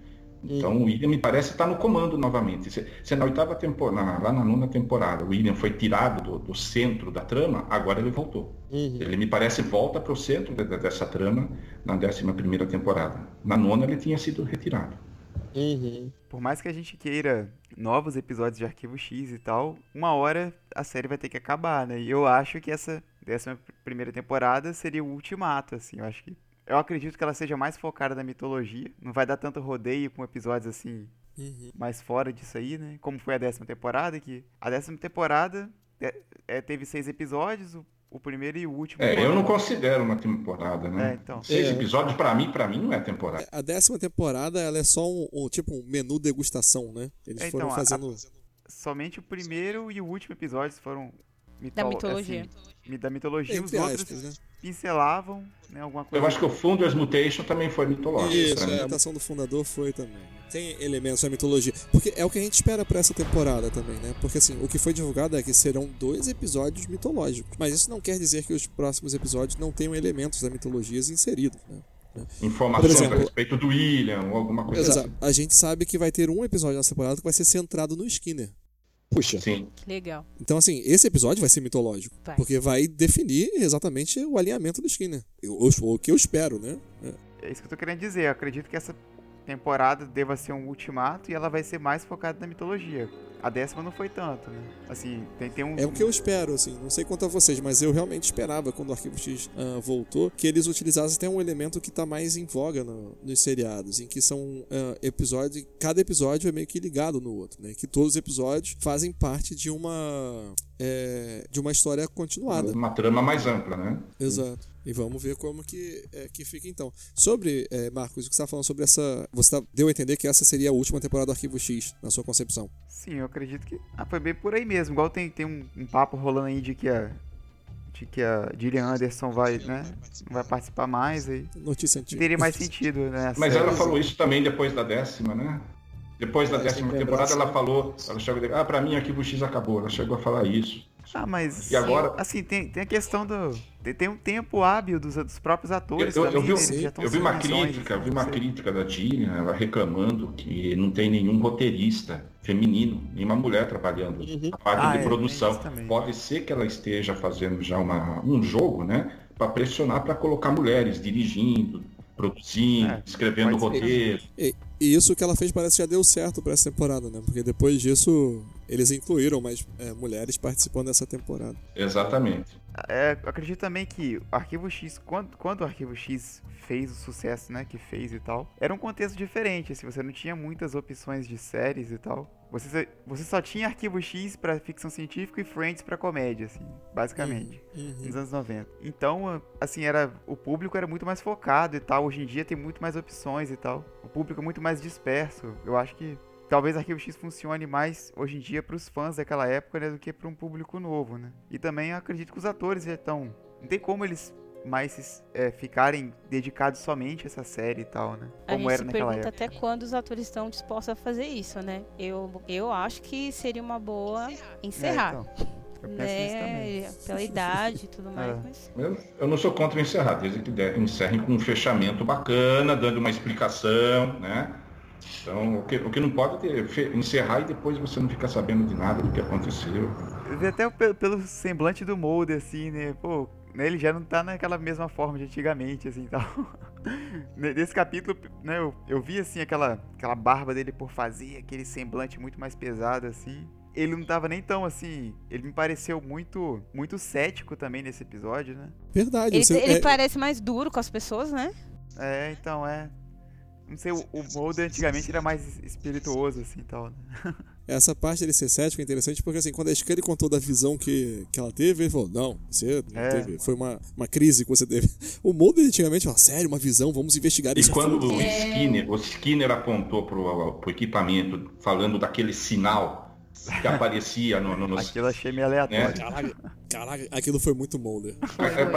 D: Então o William me parece estar no comando novamente. Se, se na oitava temporada, lá na nona temporada, o William foi tirado do, do centro da trama, agora ele voltou. Uhum. Ele me parece volta para o centro de, de, dessa trama na décima primeira temporada. Na nona ele tinha sido retirado.
B: Uhum. Por mais que a gente queira novos episódios de Arquivo X e tal, uma hora a série vai ter que acabar, né? E eu acho que essa décima primeira temporada seria o ultimato, assim. Eu acho que eu acredito que ela seja mais focada na mitologia. Não vai dar tanto rodeio com episódios assim, uhum. mais fora disso aí, né? Como foi a décima temporada, que a décima temporada é, é, teve seis episódios, o, o, primeiro e o último.
D: É, eu não considero uma temporada, né? É, então. Seis é. episódios, para mim, para mim, não é temporada.
C: A décima temporada, ela é só um, um tipo um menu degustação, né? Eles é, foram então, fazendo.
B: A, somente o primeiro e o último episódio foram
E: Mitolo da mitologia.
B: Assim, da mitologia, os outros aspas, né? pincelavam né, alguma coisa.
D: Eu acho que o Founders Mutation também foi mitológico.
C: Isso, né? a mutação do fundador foi também. Tem elementos da mitologia. Porque é o que a gente espera para essa temporada também, né? Porque assim, o que foi divulgado é que serão dois episódios mitológicos. Mas isso não quer dizer que os próximos episódios não tenham elementos da mitologia inseridos, né?
D: Informações exemplo, a respeito do William ou alguma coisa exato. assim.
C: A gente sabe que vai ter um episódio nessa temporada que vai ser centrado no Skinner.
E: Puxa. Sim. Legal.
C: Então, assim, esse episódio vai ser mitológico. Vai. Porque vai definir exatamente o alinhamento do Skinner. o que eu espero, né?
B: É. é isso que eu tô querendo dizer. Eu acredito que essa temporada deva ser um ultimato e ela vai ser mais focada na mitologia. A décima não foi tanto, né? Assim, tem, tem um...
C: É o que eu espero, assim. Não sei quanto a vocês, mas eu realmente esperava, quando o Arquivo X uh, voltou, que eles utilizassem até um elemento que tá mais em voga no, nos seriados, em que são uh, episódios... Cada episódio é meio que ligado no outro, né? Que todos os episódios fazem parte de uma... É, de uma história continuada.
D: Uma trama mais ampla, né?
C: Exato. E vamos ver como que, é, que fica então. Sobre, é, Marcos, o que você está falando sobre essa. Você tá, deu a entender que essa seria a última temporada do Arquivo X, na sua concepção.
B: Sim, eu acredito que. Ah, foi bem por aí mesmo. Igual tem, tem um, um papo rolando aí de que a. De que a Gillian Anderson vai, né? Não vai participar mais. Aí
C: Notícia antiga.
B: Teria mais sentido, né?
D: Mas ela falou isso também depois da décima, né? Depois da décima temporada, ela falou, ela chegou a dizer, ah, pra mim Arquivo X acabou. Ela chegou a falar isso.
B: Ah, mas. E agora? Assim, tem, tem a questão do. Tem um tempo hábil dos, dos próprios atores.
D: Eu,
B: também,
D: eu vi, né? eu vi uma crítica, eu vi uma crítica da Gillian, ela reclamando que não tem nenhum roteirista feminino, nenhuma mulher trabalhando uhum. a parte ah, de é, produção. Pode ser que ela esteja fazendo já uma, um jogo, né? Para pressionar para colocar mulheres dirigindo, produzindo, é, escrevendo roteiro.
C: E, e, isso que ela fez parece que já deu certo para essa temporada, né? Porque depois disso eles incluíram mais é, mulheres participando dessa temporada.
D: Exatamente.
B: É, acredito também que o Arquivo X, quando, quando o Arquivo X fez o sucesso, né, que fez e tal, era um contexto diferente, assim, você não tinha muitas opções de séries e tal. Você, você só tinha Arquivo X para ficção científica e Friends para comédia, assim, basicamente, uhum, uhum. nos anos 90. Então, assim, era o público era muito mais focado e tal. Hoje em dia tem muito mais opções e tal. O público é muito mais disperso. Eu acho que talvez Arquivo X funcione mais hoje em dia para os fãs daquela época né, do que para um público novo, né? E também acredito que os atores já estão. Não tem como eles mais é, ficarem dedicados somente a essa série e tal, né?
E: Como a gente era se naquela pergunta época. até quando os atores estão dispostos a fazer isso, né? Eu, eu acho que seria uma boa encerrar. É, então. Né? Pela idade e tudo mais. É. Mas...
D: Eu, eu, não sou contra encerrar, desde que encerrem com um fechamento bacana, dando uma explicação, né? Então, o que, o que não pode é encerrar e depois você não ficar sabendo de nada do que aconteceu.
B: Até pelo semblante do molde, assim, né? Pô, ele já não tá naquela mesma forma de antigamente, assim, tal. Nesse capítulo, né, eu, eu vi, assim, aquela, aquela barba dele por fazer, aquele semblante muito mais pesado, assim. Ele não tava nem tão, assim... Ele me pareceu muito muito cético também nesse episódio, né?
C: Verdade.
E: Ele, você, ele é... parece mais duro com as pessoas, né?
B: É, então, é. Não sei, o, o Mulder antigamente era mais espirituoso, assim, tal, né?
C: Essa parte dele ser cético é interessante porque, assim, quando a Scully contou da visão que, que ela teve, ele falou, não, você não
B: É.
C: teve, foi uma, uma crise que você teve. O Mulder antigamente falou, sério, uma visão, vamos investigar
D: E
C: isso. a
D: quando
C: fundo."
D: o Skinner, o Skinner apontou pro, pro equipamento, falando daquele sinal que aparecia no, no, nos-
B: Aquilo achei meio aleatório.
D: É.
C: Caraca, caraca, aquilo foi muito Mulder.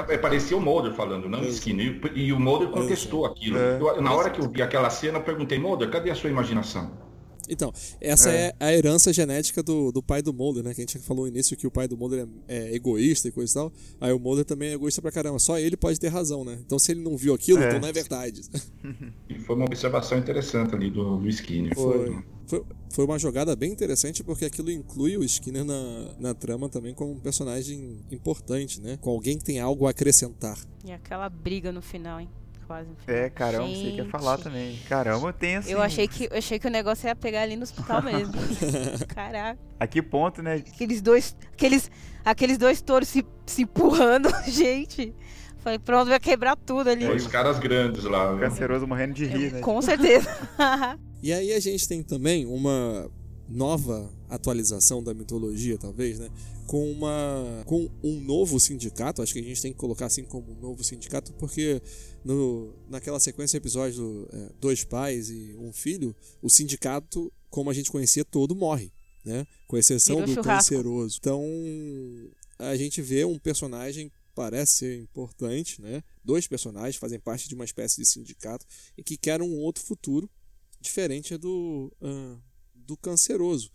D: É, é, parecia o Mulder falando, não o Skinner. E, e o Mulder contestou aquilo.
B: É.
D: Eu- na hora que eu vi aquela cena, eu perguntei, Mulder, cadê a sua imaginação?
C: Então, essa é, a herança genética do, do pai do Mulder, né? Que a gente falou no início que o pai do Mulder é, é egoísta e coisa e tal. Aí o Mulder também é egoísta pra caramba. Só ele pode ter razão, né? Então se ele não viu aquilo,
B: É.
C: então não é verdade.
D: E foi uma observação interessante ali do, do Skinner.
C: Foi. Foi, foi uma jogada bem interessante porque aquilo inclui o Skinner na, na trama também como um personagem importante, né? Com alguém que tem algo a acrescentar.
E: E aquela briga no final, hein? Quase.
B: É, caramba, você quer falar
E: Gente.
B: também. Caramba, tem assim.
E: Eu achei que, eu achei que o negócio ia pegar ali no hospital mesmo. Caraca.
B: A que ponto, né?
E: Aqueles dois. Aqueles, aqueles dois touros se, se empurrando, gente. Falei, pronto, vai quebrar tudo ali.
D: Dois caras grandes lá.
B: O
D: viu?
B: canceroso morrendo de rir, né?
E: Com certeza.
C: E aí a gente tem também uma nova atualização da mitologia, talvez, né? Com uma com um novo sindicato, acho que a gente tem que colocar assim como um novo sindicato, porque no, naquela sequência de episódios do é, Dois Pais e Um Filho, o sindicato, como a gente conhecia, todo morre, né? Com exceção do
E: churrasco.
C: canceroso. Então, a gente vê um personagem parece ser importante, né? Dois personagens fazem parte de uma espécie de sindicato e que querem um outro futuro diferente do ah, do canceroso,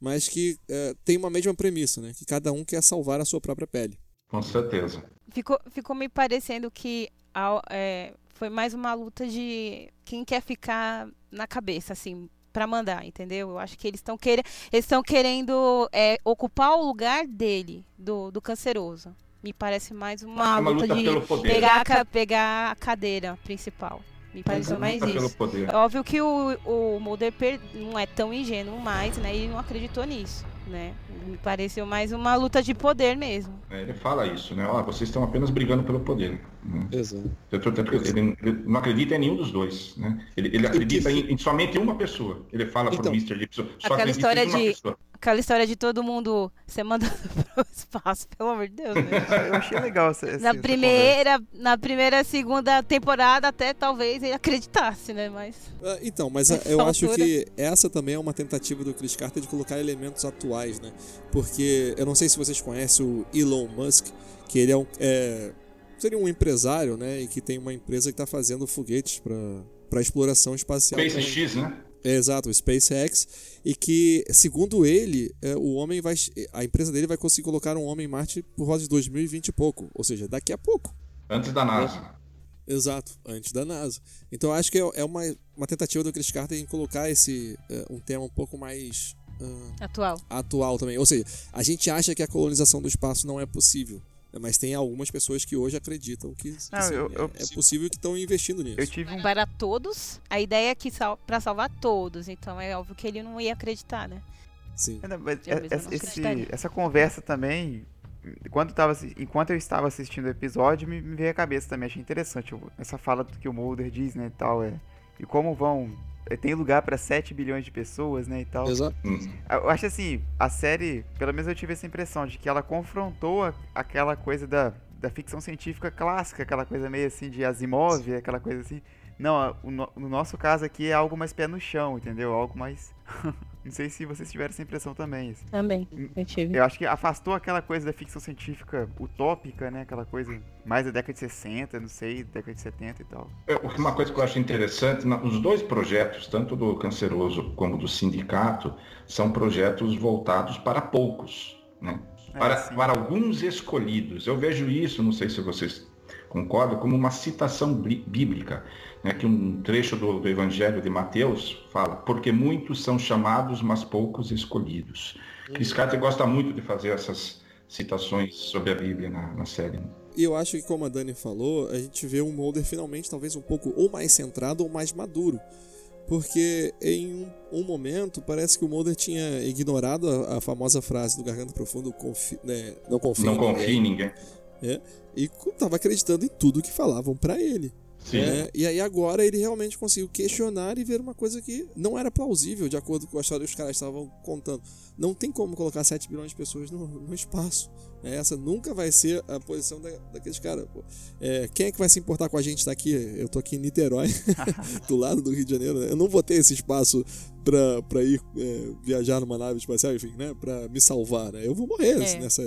C: mas que eh, tem uma mesma premissa, né? Que cada um quer salvar a sua própria pele.
D: Com certeza.
E: Ficou, ficou me parecendo que ao- é, foi mais uma luta de quem quer ficar na cabeça, assim, pra mandar, entendeu? Eu acho que eles estão querendo, eles estão querendo é, ocupar o lugar dele, do, do canceroso. Me parece mais uma,
D: É uma
E: luta,
D: luta
E: de pegar, a pegar a cadeira principal. Me pareceu
D: Luta
E: mais
D: pelo
E: isso.
D: poder.
E: É óbvio que o, o Mulder não é tão ingênuo mais, né? Ele não acreditou nisso, né? Me pareceu mais uma luta de poder mesmo.
D: É, ele fala isso, né? Ó, vocês estão apenas brigando pelo poder. Né?
C: Exato.
D: Que Ele, ele não acredita em nenhum dos dois, né? Ele, ele acredita em, em somente uma pessoa. Ele fala pro
C: Então,
D: Mr. Gibson, só
E: aquela história
D: em uma
E: de-
D: pessoa.
E: Aquela história de todo mundo ser mandado pro espaço, pelo amor de Deus, né?
B: Eu achei legal essa, essa
E: Na
B: essa
E: primeira, na primeira, segunda temporada até talvez ele acreditasse, né? Mas
C: Ah, Então, mas ah, eu acho
E: altura.
C: que essa também é uma tentativa do Chris Carter de colocar elementos atuais, né? Porque eu não sei se vocês conhecem o Elon Musk, que ele é um é, seria um empresário, né? E que tem uma empresa que está fazendo foguetes para para exploração espacial.
D: SpaceX, né?
C: É, exato, o SpaceX, e que, segundo ele, é, o homem vai, a empresa dele vai conseguir colocar um homem em Marte por volta de 2020 e pouco, ou seja, daqui a pouco.
D: Antes da NASA.
C: Exato, antes da NASA. Então eu acho que é é uma, uma tentativa do Chris Carter em colocar esse é, um tema um pouco mais ah,
E: atual.
C: atual também. Ou seja, a gente acha que a colonização do espaço não é possível, mas tem algumas pessoas que hoje acreditam que, que
B: Não,
C: sim,
B: eu- eu-
C: é, é possível que estão investindo nisso.
B: Eu tive um.
E: Para todos, a ideia é que sal, para salvar todos, então é óbvio que ele não ia acreditar, né?
C: Sim.
B: É, não, mas
E: Eu
B: é- essa-
E: não
B: esse- essa conversa também, quando tava, enquanto eu estava assistindo o episódio, me, me veio à cabeça também, achei interessante essa fala do que o Mulder diz, né, e tal, é, e como vão, é, tem lugar para 7 bilhões de pessoas, né, e tal.
C: Exato.
B: Eu acho assim, a série, pelo menos eu tive essa impressão de que ela confrontou aquela coisa da, da ficção científica clássica, aquela coisa meio assim de Asimov, aquela coisa assim. Não, no, no nosso caso aqui é algo mais pé no chão, entendeu? Algo mais. Não sei se vocês tiveram essa impressão também. assim.
E: Também, eu tive.
B: Eu acho que afastou aquela coisa da ficção científica utópica, né? Aquela coisa mais da década de 60, não sei, década de 70 e tal.
D: É, Uma coisa que eu acho interessante, os dois projetos, tanto do Canceroso como do Sindicato, são projetos voltados para poucos, né?
B: É,
D: para,
B: sim.
D: para alguns escolhidos. Eu vejo isso, não sei se vocês concordam, como uma citação bí- bíblica, né? que um trecho do, do Evangelho de Mateus fala, porque muitos são chamados, mas poucos escolhidos. Chris Carter gosta muito de fazer essas citações sobre a Bíblia na, na série.
C: E eu acho que, como a Dani falou, a gente vê um Mulder finalmente talvez um pouco ou mais centrado ou mais maduro. Porque em um, um momento parece que o Mulder tinha ignorado a, a famosa frase do Garganta Profundo, confi, né, não confia
D: Não
C: em ninguém,
D: confie em ninguém.
C: e estava acreditando em tudo que falavam para ele. Sim. É, e aí agora ele realmente conseguiu questionar e ver uma coisa que não era plausível, de acordo com a história que os caras estavam contando. Não tem como colocar 7 bilhões de pessoas no, no espaço. É, essa nunca vai ser a posição da, daqueles caras. É, quem é que vai se importar com a gente daqui? Eu tô aqui em Niterói, do lado do Rio de Janeiro. Né? Eu não vou ter esse espaço pra, pra ir é, viajar numa nave espacial, enfim, né? Pra me salvar. Né? Eu vou morrer é. nessa,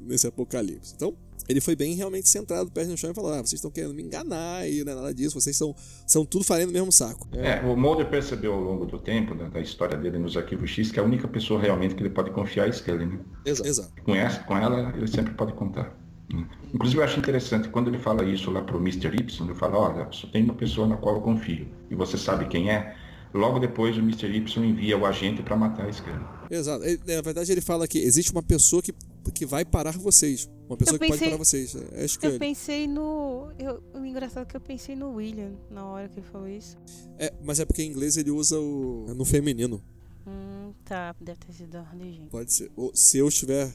C: nesse apocalipse. Então, ele foi bem realmente centrado, pé no chão e falou: Ah, vocês estão querendo me enganar e não é nada disso, vocês são, são tudo farinha no mesmo saco.
D: É, o Mulder percebeu ao longo do tempo, da, da, história dele nos arquivos X, que a única pessoa realmente que ele pode confiar é a Scully, né?
C: Exato.
D: Com, essa, com ela, ele sempre pode contar. Né? Inclusive, eu acho interessante, quando ele fala isso lá pro Mr. Y, ele fala: Olha, só tem uma pessoa na qual eu confio, e você sabe quem é. Logo depois, o Mr. Y envia o agente para matar a Scully.
C: Exato. Ele, na verdade, ele fala que existe uma pessoa que, que vai parar vocês. Uma pessoa eu que pensei, pode parar vocês. É Scully.
E: Eu pensei no. Eu, o engraçado é que eu pensei no William na hora que ele falou isso.
C: É, mas é porque em inglês ele usa o. no feminino.
E: Hum, tá. Deve ter sido a.
C: Pode ser. Ou, se eu estiver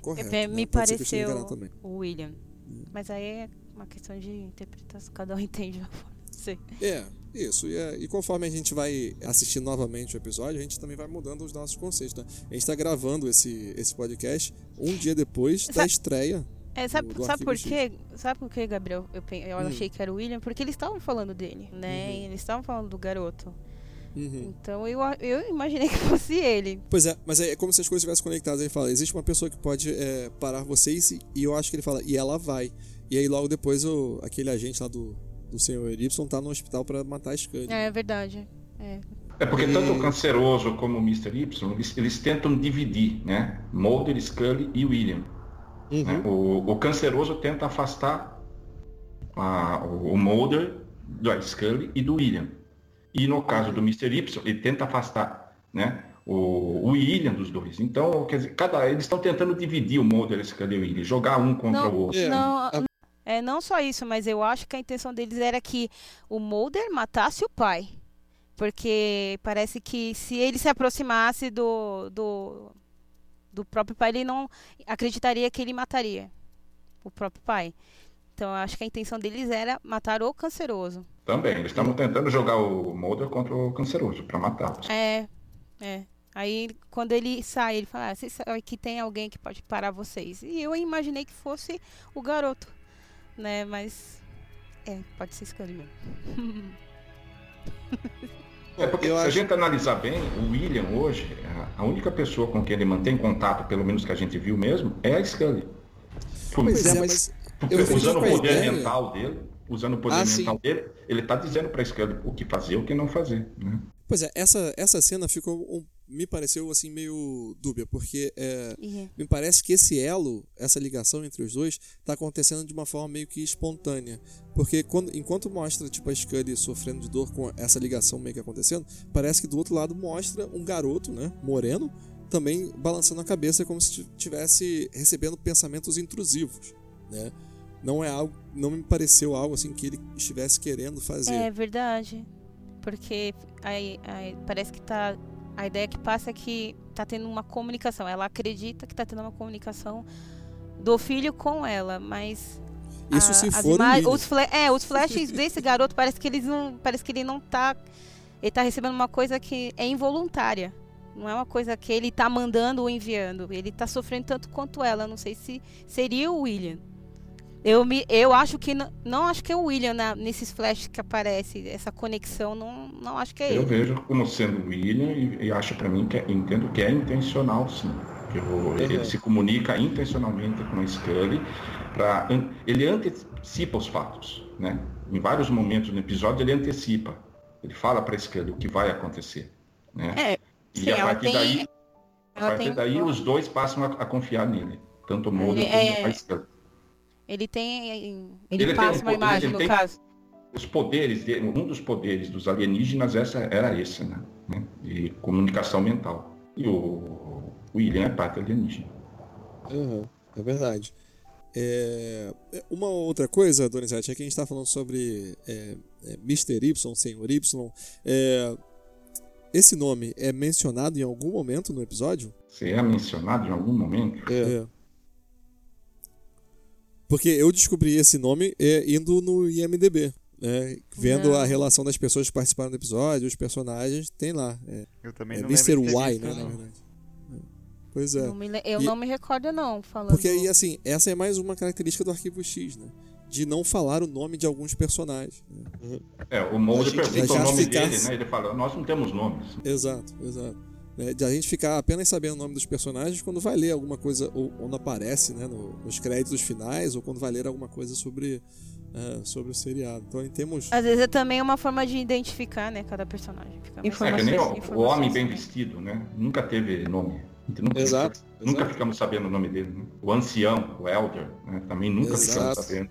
C: correto. É,
E: me né? pareceu o William. Hum. Mas aí é uma questão de interpretação. Cada um entende uma forma. Sei.
C: É, isso, e, é, e, conforme a gente vai assistir novamente o episódio, a gente também vai mudando os nossos conceitos. Né? A gente está gravando esse, esse podcast um dia depois da estreia.
E: É, sabe,
C: do, do
E: sabe por quê? Sabe por quê, Gabriel? Eu, eu hum. achei que era o William, porque eles estavam falando dele, né? Uhum. Eles estavam falando do garoto. Uhum. Então eu, eu imaginei que fosse ele.
C: Pois é, mas é como se as coisas estivessem conectadas. Ele fala: existe uma pessoa que pode é, parar vocês, e, e eu acho que ele fala, e ela vai. E aí logo depois o, aquele agente lá do, do senhor Y tá no hospital para matar a Scully.
E: É, é verdade. É.
D: É porque tanto o canceroso como o Mr. Y, eles, eles tentam dividir, né? Mulder, Scully e William. Uhum. Né? O, o, canceroso tenta afastar a, o, o Mulder do Scully e do William. E no caso do Mr. Y, ele tenta afastar, né? O, o William dos dois. Então, quer dizer, cada, eles estão tentando dividir o Mulder, Scully e o William, jogar um contra
E: não,
D: o outro.
E: Não, é, não só isso, mas eu acho que a intenção deles era que o Mulder matasse o pai. Porque parece que se ele se aproximasse do, do, do próprio pai, ele não acreditaria que ele mataria o próprio pai. Então eu acho que a intenção deles era matar o canceroso.
D: Também, eles estavam tentando jogar o Mulder contra o canceroso, para matar.
E: É, é. Aí quando ele sai, ele fala, ah, vocês sabem que tem alguém que pode parar vocês. E eu imaginei que fosse o garoto né? Mas é, pode ser Scully mesmo.
D: É porque eu se acho... a gente analisar bem, o William hoje, a única pessoa com quem ele mantém contato, pelo menos que a gente viu mesmo, é a Scully.
C: Pois é, mas
D: usando o poder ideia. mental dele, usando o poder ah, mental sim. dele, ele está dizendo para a Scully o que fazer e o que não fazer. Né?
C: Pois é, essa, essa cena ficou um me pareceu assim meio dúbia, porque é, uhum. me parece que esse elo, essa ligação entre os dois, está acontecendo de uma forma meio que espontânea. Porque quando, enquanto mostra tipo, a Scully sofrendo de dor com essa ligação meio que acontecendo, parece que do outro lado mostra um garoto, né, moreno, também balançando a cabeça como se estivesse recebendo pensamentos intrusivos, né? Não é algo, não me pareceu algo assim que ele estivesse querendo fazer.
E: É verdade. Porque aí, aí parece que tá a ideia que passa é que está tendo uma comunicação. Ela acredita que está tendo uma comunicação do filho com ela, mas
C: isso a, se for
E: os, é, os flashes desse garoto parece que eles não, parece que ele não tá, ele tá recebendo uma coisa que é involuntária. Não é uma coisa que ele está mandando ou enviando. Ele está sofrendo tanto quanto ela. Não sei se seria o William. Eu, me, eu acho que não, não acho que é o William na, nesses flashes que aparece, essa conexão, não, não acho que é
D: eu
E: ele.
D: Eu vejo como sendo o William e, e acho para mim que é, entendo que é intencional sim. Que uhum. Ele se comunica intencionalmente com a Scully para ele antecipa os fatos, né? Em vários momentos no episódio ele antecipa. Ele fala para a Scully o que vai acontecer, né?
E: É,
D: e sim, a partir tem, daí, a partir daí os dois passam a, a confiar nele, tanto o Mulder
E: é,
D: como a Scully.
E: Ele tem. Ele, ele passa tem uma imagem, no tem, caso.
D: Os poderes, um dos poderes dos alienígenas essa, era esse, né? De comunicação mental. E o William é parte alienígena.
C: Uhum, é verdade. É, uma outra coisa, Donizete, é que a gente está falando sobre é, é, Mr. Y, Senhor Y. É, esse nome é mencionado em algum momento no episódio?
D: Se é mencionado em algum momento?
C: É. é. Porque eu descobri esse nome é, indo no IMDB. né, vendo não. a relação das pessoas que participaram do episódio, os personagens, tem lá. É,
B: eu também
C: é
B: não
C: Mr. Y, né, na verdade. Pois é.
E: Não me, eu e, não me recordo, não, falando.
C: Porque aí, assim, essa é mais uma característica do arquivo X, né? De não falar o nome de alguns personagens. Né?
D: É, o Mulder pergunta o nome ficar... dele, né? Ele fala, nós não temos nomes.
C: Exato, exato. É, de a gente ficar apenas sabendo o nome dos personagens quando vai ler alguma coisa, ou quando aparece né, no, nos créditos finais, ou quando vai ler alguma coisa sobre, uh, sobre o seriado. Então, temos.
E: Às vezes é também uma forma de identificar né, cada personagem.
D: é que nem o, o homem bem vestido, né? Nunca teve nome. Nunca,
C: exato,
D: nunca exato. ficamos sabendo o nome dele. Né? O ancião, o elder, né? também nunca exato. ficamos sabendo.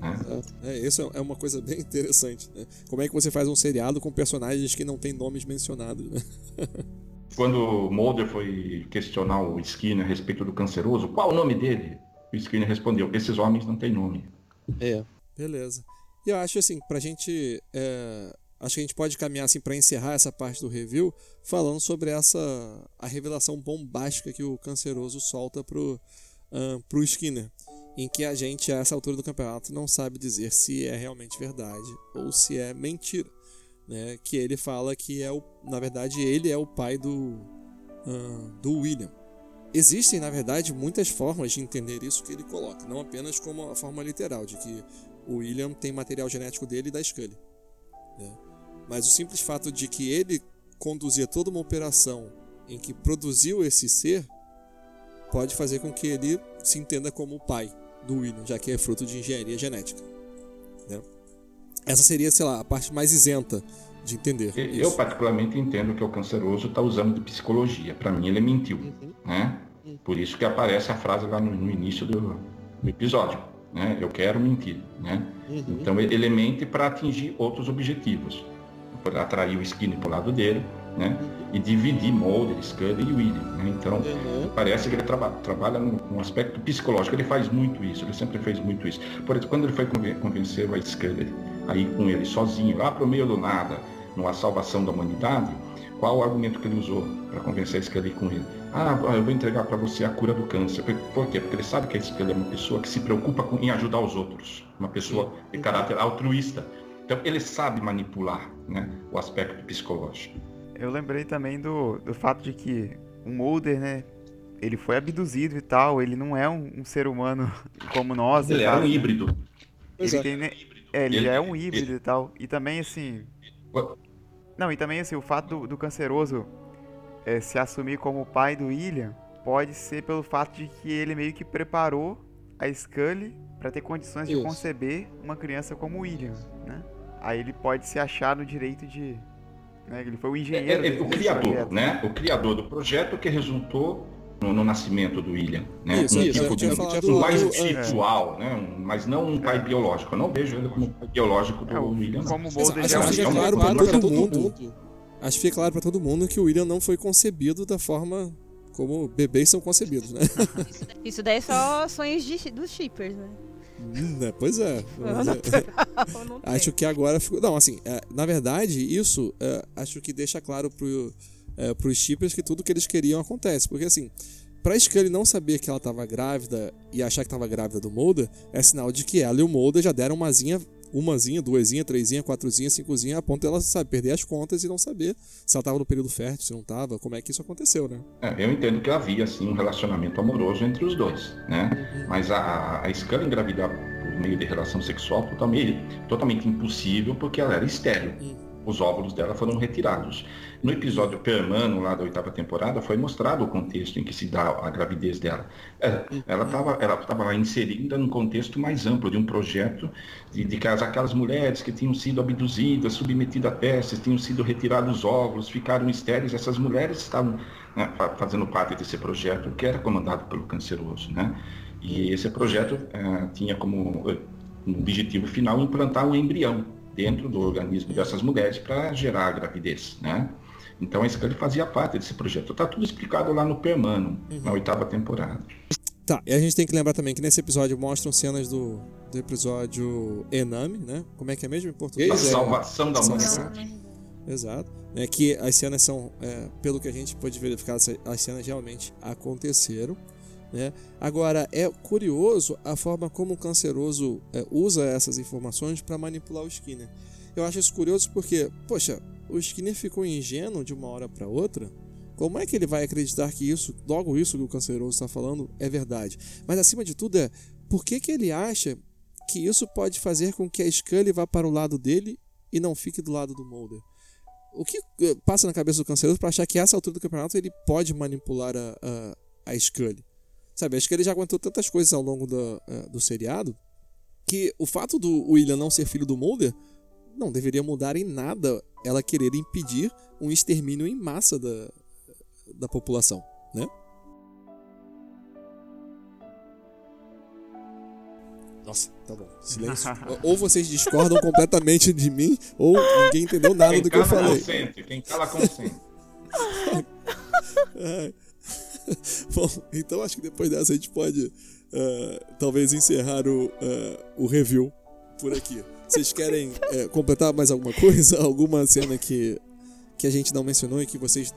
D: Né?
C: É, isso é uma coisa bem interessante. Né? Como é que você faz um seriado com personagens que não têm nomes mencionados? Né?
D: Quando Mulder foi questionar o Skinner a respeito do canceroso, qual o nome dele? O Skinner respondeu: esses homens não têm nome.
C: É. Beleza. E eu acho assim, pra gente é, acho que a gente pode caminhar assim para encerrar essa parte do review falando sobre essa a revelação bombástica que o canceroso solta pro uh, pro Skinner, em que a gente a essa altura do campeonato não sabe dizer se é realmente verdade ou se é mentira, né? Que ele fala que é o na verdade ele é o pai do uh, do William. Existem, na verdade, muitas formas de entender isso que ele coloca, não apenas como a forma literal, de que o William tem material genético dele e da Scully. Né? Mas o simples fato de que ele conduzia toda uma operação em que produziu esse ser pode fazer com que ele se entenda como o pai do William, já que é fruto de engenharia genética. Né? Essa seria, sei lá, a parte mais isenta de entender.
D: Eu, eu particularmente entendo que o canceroso está usando de psicologia. Para mim, ele mentiu, uhum. né? Por isso que aparece a frase lá no, no início do, do, episódio, né? Eu quero mentir, né? Uhum. Então ele mente para atingir outros objetivos atrair o Skinner para o lado dele, né? E dividir Mulder, Scully e William. Né? Então, uhum. parece que ele traba trabalha num, aspecto psicológico. Ele faz muito isso, ele sempre fez muito isso. Por exemplo, quando ele foi convencer o Scully aí com ele sozinho, lá para o meio do nada, numa salvação da humanidade, qual o argumento que ele usou para convencer a Scully com ele? Ah, eu vou entregar para você a cura do câncer. Por quê? Porque ele sabe que a Scully é uma pessoa que se preocupa em ajudar os outros. Uma pessoa de caráter altruísta. Então ele sabe manipular né, o aspecto psicológico.
B: Eu lembrei também do, do fato de que o Mulder, né, ele foi abduzido e tal, ele não é um, um ser humano como nós.
D: Ele é um híbrido.
B: Ele, é. tem, né, é, ele, ele, já é um híbrido ele, e tal. E também assim. Não, e também assim, o fato do, do canceroso é, se assumir como pai do William pode ser pelo fato de que ele meio que preparou a Scully para ter condições Isso. de conceber uma criança como o William, né? Aí ele pode se achar no direito de. Né? Ele foi o engenheiro.
D: É, é, o criador, projeto. né? O criador do projeto que resultou no, no nascimento do William. Né?
C: Isso, um isso, tipo de,
D: um mais espiritual, é. né? mas não um pai biológico. Eu não vejo ele como pai biológico do
B: é,
D: William.
B: Como
C: o acho, acho que fica claro para todo, mundo. Acho que fica claro para todo mundo que o William não foi concebido da forma como bebês são concebidos, né?
E: Isso daí é só sonhos de, dos shippers, né?
C: Né, pois é. acho que agora ficou. Não, assim, é, na verdade, isso é, acho que deixa claro pro, é, pros shippers que tudo que eles queriam acontece. Porque assim, pra Scully não saber que ela tava grávida e achar que tava grávida do Mulder, é sinal de que ela e o Mulder já deram umazinha umazinha, duasinha, trêsinha, quatrozinha, cincozinha, a ponto dela, sabe, perder as contas e não saber se ela estava no período fértil, se não estava, como é que isso aconteceu, né?
D: É, eu entendo que havia, assim, um relacionamento amoroso entre os dois, né? Uhum. Mas a, a Scully engravidar por meio de relação sexual totalmente, totalmente impossível, porque ela era estéreo. Uhum os óvulos dela foram retirados. No episódio Permano, lá da oitava temporada, foi mostrado o contexto em que se dá a gravidez dela. É, ela estava ela tava lá inserida num contexto mais amplo de um projeto de, de que aquelas mulheres que tinham sido abduzidas, submetidas a testes, tinham sido retirados os óvulos, ficaram estéreis, essas mulheres estavam né, fazendo parte desse projeto que era comandado pelo canceroso. Né? E esse projeto é, tinha como eh, objetivo final implantar um embrião dentro do organismo dessas mulheres para gerar a gravidez, né? Então esse ele fazia parte desse projeto. Está tudo explicado lá no Permano, uhum. na oitava temporada.
C: Tá, e a gente tem que lembrar também que nesse episódio mostram cenas do, do episódio Enami, né? Como é que é mesmo em português?
D: A salvação da humanidade.
C: Exato. É que as cenas são, é, pelo que a gente pode verificar, as cenas realmente aconteceram. Né? Agora, é curioso a forma como o canceroso é, usa essas informações para manipular o Skinner. Eu acho isso curioso porque, poxa, o Skinner ficou ingênuo de uma hora para outra. Como é que ele vai acreditar que isso, logo isso que o canceroso está falando, é verdade? Mas acima de tudo é, por que, que ele acha que isso pode fazer com que a Scully vá para o lado dele e não fique do lado do Mulder? O que eh, passa na cabeça do canceroso para achar que essa altura do campeonato ele pode manipular a, a, a Scully? Sabe, acho que ele já aguentou tantas coisas ao longo do, uh, do seriado que o fato do William não ser filho do Mulder não deveria mudar em nada ela querer impedir um extermínio em massa da, da população, né? Nossa, tá bom. Silêncio. ou vocês discordam completamente de mim, ou ninguém entendeu nada
D: quem
C: do que eu falei.
D: Consente, quem cala consente.
C: Bom, então acho que depois dessa a gente pode uh, talvez encerrar o, uh, o review por aqui. Vocês querem uh, completar mais alguma coisa? Alguma cena que, que a gente não mencionou e que vocês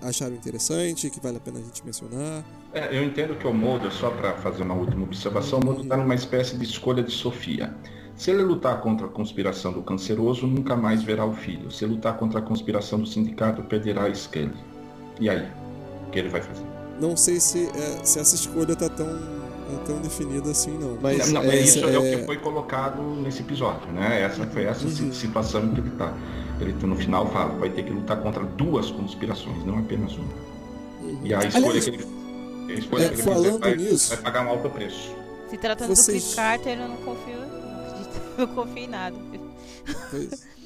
C: acharam interessante, que vale a pena a gente mencionar?
D: É, eu entendo que o Mulder, só para fazer uma última observação, o Mulder está numa espécie de escolha de Sofia. Se ele lutar contra a conspiração do canceroso, nunca mais verá o filho. Se ele lutar contra a conspiração do sindicato, perderá a Scully. E aí? O que ele vai fazer?
C: não sei se, é, se essa escolha tá tão, é tão definida assim, não.
D: Mas não, é, isso é... é... o que foi colocado nesse episódio, né? Essa foi essa uhum. situação em que ele tá. Ele no final fala, vai ter que lutar contra duas conspirações, não apenas uma. Uhum. E a escolha Aliás, que ele, a escolha é, que ele
C: falando
D: vai,
C: nisso,
D: vai pagar um alto preço.
E: Se tratando Vocês... do Chris Carter, eu não confio, não confio em nada.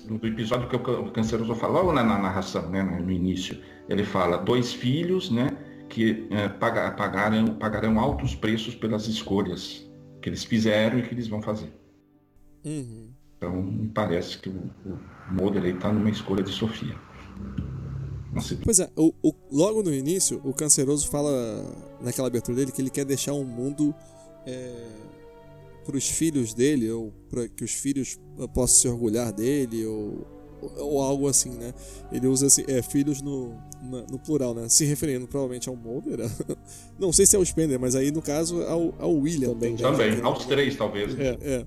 D: Do episódio que o Canceroso falou na, na narração, né, no início, ele fala dois filhos, né? Que é, pagarão, pagarão altos preços pelas escolhas que eles fizeram e que eles vão fazer.
C: Uhum.
D: Então, me parece que o, o está numa escolha de Sofia.
C: Pois é, o, o, logo no início, o Canceroso fala naquela abertura dele que ele quer deixar um mundo é, para os filhos dele, ou para que os filhos possam se orgulhar dele, ou ou algo assim, né? Ele usa assim, é, filhos no, na, no plural, né? Se referindo provavelmente ao Mulder. Não sei se é o Spender, mas aí no caso ao, ao William também.
D: Também, né? aos três talvez.
C: É, é,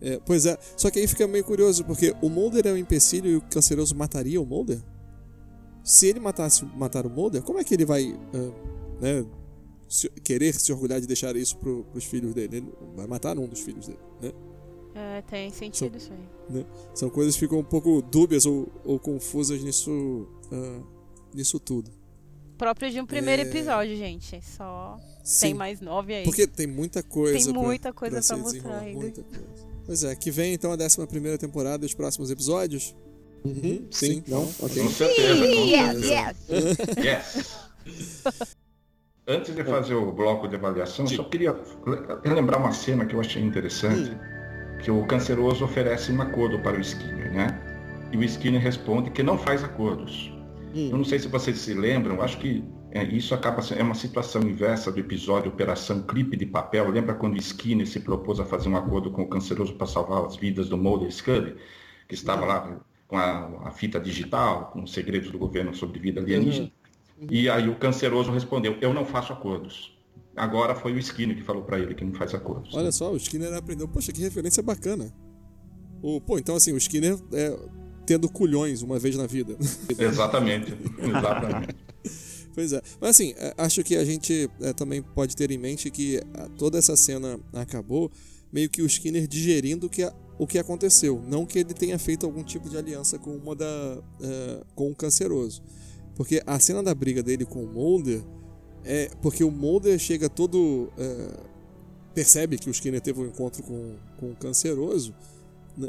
C: é. Pois é, só que aí fica meio curioso, porque o Mulder é um empecilho e o Canceroso mataria o Mulder? Se ele matasse matar o Mulder, como é que ele vai uh, né, se, querer se orgulhar de deixar isso para os filhos dele? Ele vai matar um dos filhos dele, né?
E: É, tem sentido isso aí.
C: Né? São coisas que ficam um pouco dúbias ou, ou confusas nisso, uh, nisso tudo.
E: Próprio de um primeiro é... episódio, gente. Só Sim. tem mais nove aí.
C: Porque tem muita coisa.
E: Tem muita
C: pra,
E: coisa pra, pra mostrar ainda. Muita
C: coisa. Pois é, que vem então a 11 primeira temporada e os próximos episódios?
D: Uhum, sim, sim, não? Ok. Com certeza. Com
E: yes, yes.
D: yes. Antes de fazer o bloco de avaliação, sim. só queria lembrar uma cena que eu achei interessante. Hum que o canceroso oferece um acordo para o Skinner, né? E o Skinner responde que não faz acordos. Hum. Eu não sei se vocês se lembram, acho que é, isso acaba é uma situação inversa do episódio Operação Clipe de Papel. Lembra quando o Skinner se propôs a fazer um acordo com o canceroso para salvar as vidas do Mulder Scully, que estava lá com a, a, fita digital, com os segredos do governo sobre vida alienígena? Uhum. E aí o canceroso respondeu: Eu não faço acordos. Agora foi o Skinner que falou para ele que não faz acordos.
C: Olha só, o Skinner aprendeu. Poxa, que referência bacana. O, pô, então assim, o Skinner é tendo culhões uma vez na vida.
D: Exatamente, exatamente.
C: pois é. Mas assim, é, acho que a gente é, também pode ter em mente que toda essa cena acabou meio que o Skinner digerindo que o que aconteceu. Não que ele tenha feito algum tipo de aliança com uma da. É, com o canceroso. Porque a cena da briga dele com o Mulder é porque o Mulder chega todo. É, percebe que o Skinner teve um encontro com, com o canceroso. Né?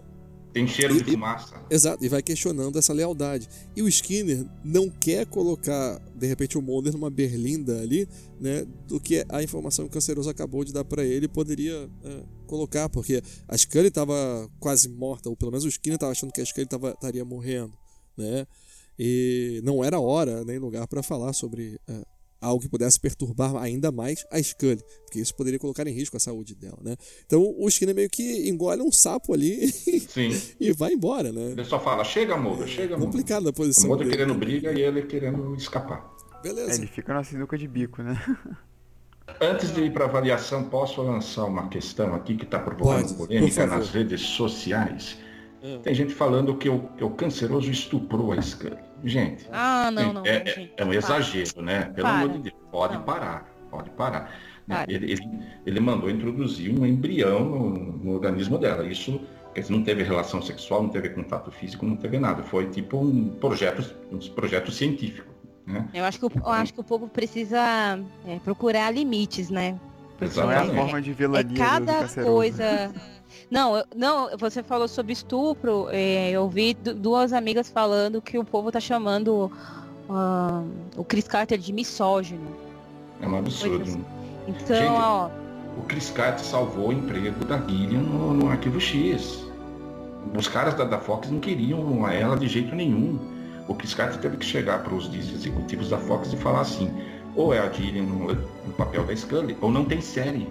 D: Tem cheiro e, de fumaça.
C: exato, e vai questionando essa lealdade. E o Skinner não quer colocar, de repente, o Mulder numa berlinda ali, né? Do que a informação que o canceroso acabou de dar para ele poderia é, colocar, porque a Scully estava quase morta, ou pelo menos o Skinner estava achando que a Scully estaria morrendo, né? E não era hora nem lugar para falar sobre é, algo que pudesse perturbar ainda mais a Scully, porque isso poderia colocar em risco a saúde dela, né? Então o Skinner meio que engole um sapo ali e vai embora, né?
D: Ele só fala, chega Mulder, chega Mulder.
C: Complicada a posição
D: O Mulder querendo briga e ele querendo escapar.
B: Beleza. É, ele fica na sinuca de bico, né?
D: Antes de ir para avaliação, posso lançar uma questão aqui que está provocando Pode, polêmica nas redes sociais. Hum. Tem gente falando que o, que o canceroso estuprou a Scully. Gente,
E: ah, não, não,
D: é, é, é um exagero, né? Pelo Para. amor de Deus, pode não. parar, pode parar. Ele, ele, ele, mandou introduzir um embrião no, no organismo dela. Isso não teve relação sexual, não teve contato físico, não teve nada. Foi tipo um projeto, um projeto científico. Né?
E: Eu acho que o, eu acho que o povo precisa é, procurar limites, né?
B: Porque não é a forma de vilania
E: é cada coisa. Não, não, você falou sobre estupro. É, eu vi duas amigas falando que o povo tá chamando uh, o Chris Carter de misógino.
D: É um absurdo.
E: Então, Gente, ó.
D: O Chris Carter salvou o emprego da Gillian no, no Arquivo X. Os caras da, da Fox não queriam ela de jeito nenhum. O Chris Carter teve que chegar para os executivos da Fox e falar assim, ou é a Gillian no, no papel da Scully, ou não tem série.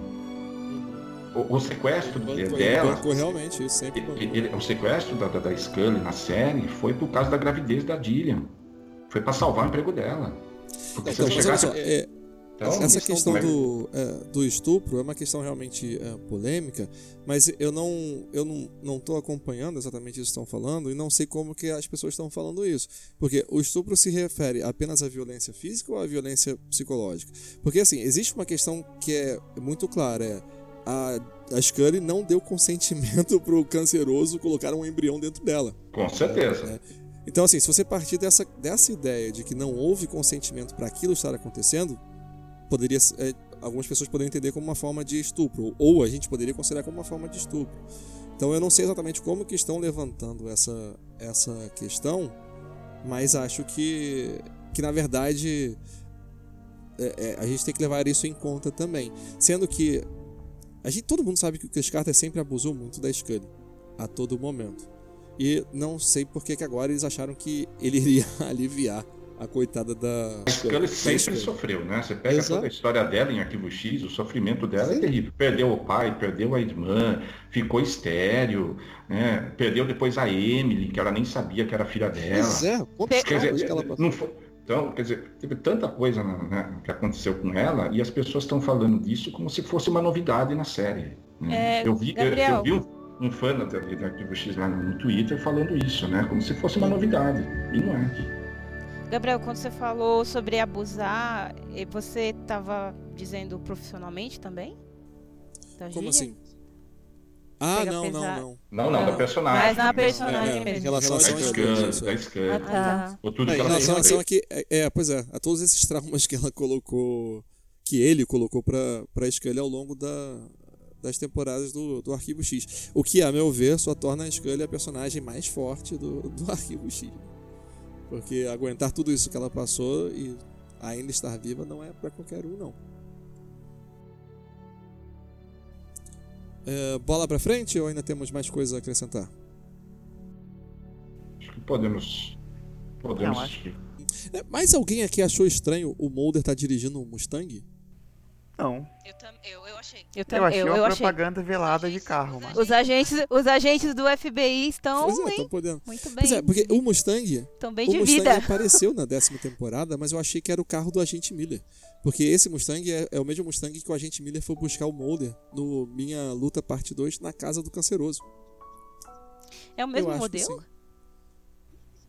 D: O, o sequestro banco, dela.
C: realmente, isso sempre
D: ele, ele, o sequestro da, da, da Scully na série foi por causa da gravidez da Gillian. Foi para salvar o emprego dela.
C: Porque então, se chegasse... é, então, essa questão do, é, do estupro é uma questão realmente é, polêmica, mas eu não eu não não estou acompanhando exatamente isso que estão falando e não sei como que as pessoas estão falando isso, porque o estupro se refere apenas à violência física ou à violência psicológica? Porque assim existe uma questão que é muito clara, é a, a Scully não deu consentimento para o canceroso colocar um embrião dentro dela.
D: Com certeza.
C: É, então assim, se você partir dessa dessa ideia de que não houve consentimento para aquilo estar acontecendo poderia é, algumas pessoas poderiam entender como uma forma de estupro ou a gente poderia considerar como uma forma de estupro. Então eu não sei exatamente como que estão levantando essa essa questão, mas acho que que na verdade é, é, a gente tem que levar isso em conta também, sendo que a gente todo mundo sabe que o Chris Carter sempre abusou muito da Scully a todo momento. E não sei por que, agora eles acharam que ele iria aliviar a coitada da.
D: A Scully sempre sofreu, né? Você pega Exato. toda a história dela em Arquivo X, o sofrimento dela é Sim. é terrível. Perdeu o pai, perdeu a irmã, ficou estéreo, né? Perdeu depois a Emily, que ela nem sabia que era filha dela.
C: Pois é,
D: quer dizer, que ela não foi... Então, quer dizer, teve tanta coisa né, que aconteceu com ela e as pessoas estão falando disso como se fosse uma novidade na série. Né?
E: É, eu vi, eu, eu, vi
D: um, um fã da, da Arquivo X lá no Twitter falando isso, né? Como se fosse uma novidade. E não é.
E: Gabriel, quando você falou sobre abusar, você estava dizendo profissionalmente também?
C: Como assim? Ah, Pega não, não, não.
D: Não, não, da personagem.
E: Mas na personagem é, é, mesmo. Em
C: relação
D: da Scan, da Scan. Ah, tá.
C: tudo é, em relação a que, é, é, pois é, a todos esses traumas que ela colocou, que ele colocou para para Scully ao longo da, das temporadas do, do Arquivo X. O que, a meu ver, só torna a Scully a personagem mais forte do, do Arquivo X. Porque aguentar tudo isso que ela passou e ainda estar viva não é para qualquer um, não. É, bola para frente ou ainda temos mais coisas a acrescentar?
D: Acho que podemos. Podemos. Não, acho que...
C: É, mais alguém aqui achou estranho o Mulder estar tá dirigindo um Mustang?
B: Não.
E: Eu, tam, eu, eu achei.
B: Eu, tam, eu achei eu, uma eu propaganda achei. velada de carro, mas...
E: Os agentes, os agentes do FBI estão, pois é, estão podendo. muito bem. Pois é,
C: porque o Mustang,
E: estão bem
C: o
E: de
C: Mustang
E: vida.
C: apareceu na décima temporada, mas eu achei que era o carro do agente Miller. Porque esse Mustang é, é o mesmo Mustang que o agente Miller foi buscar o Mulder no Minha Luta Parte 2 na casa do canceroso.
E: É o mesmo modelo?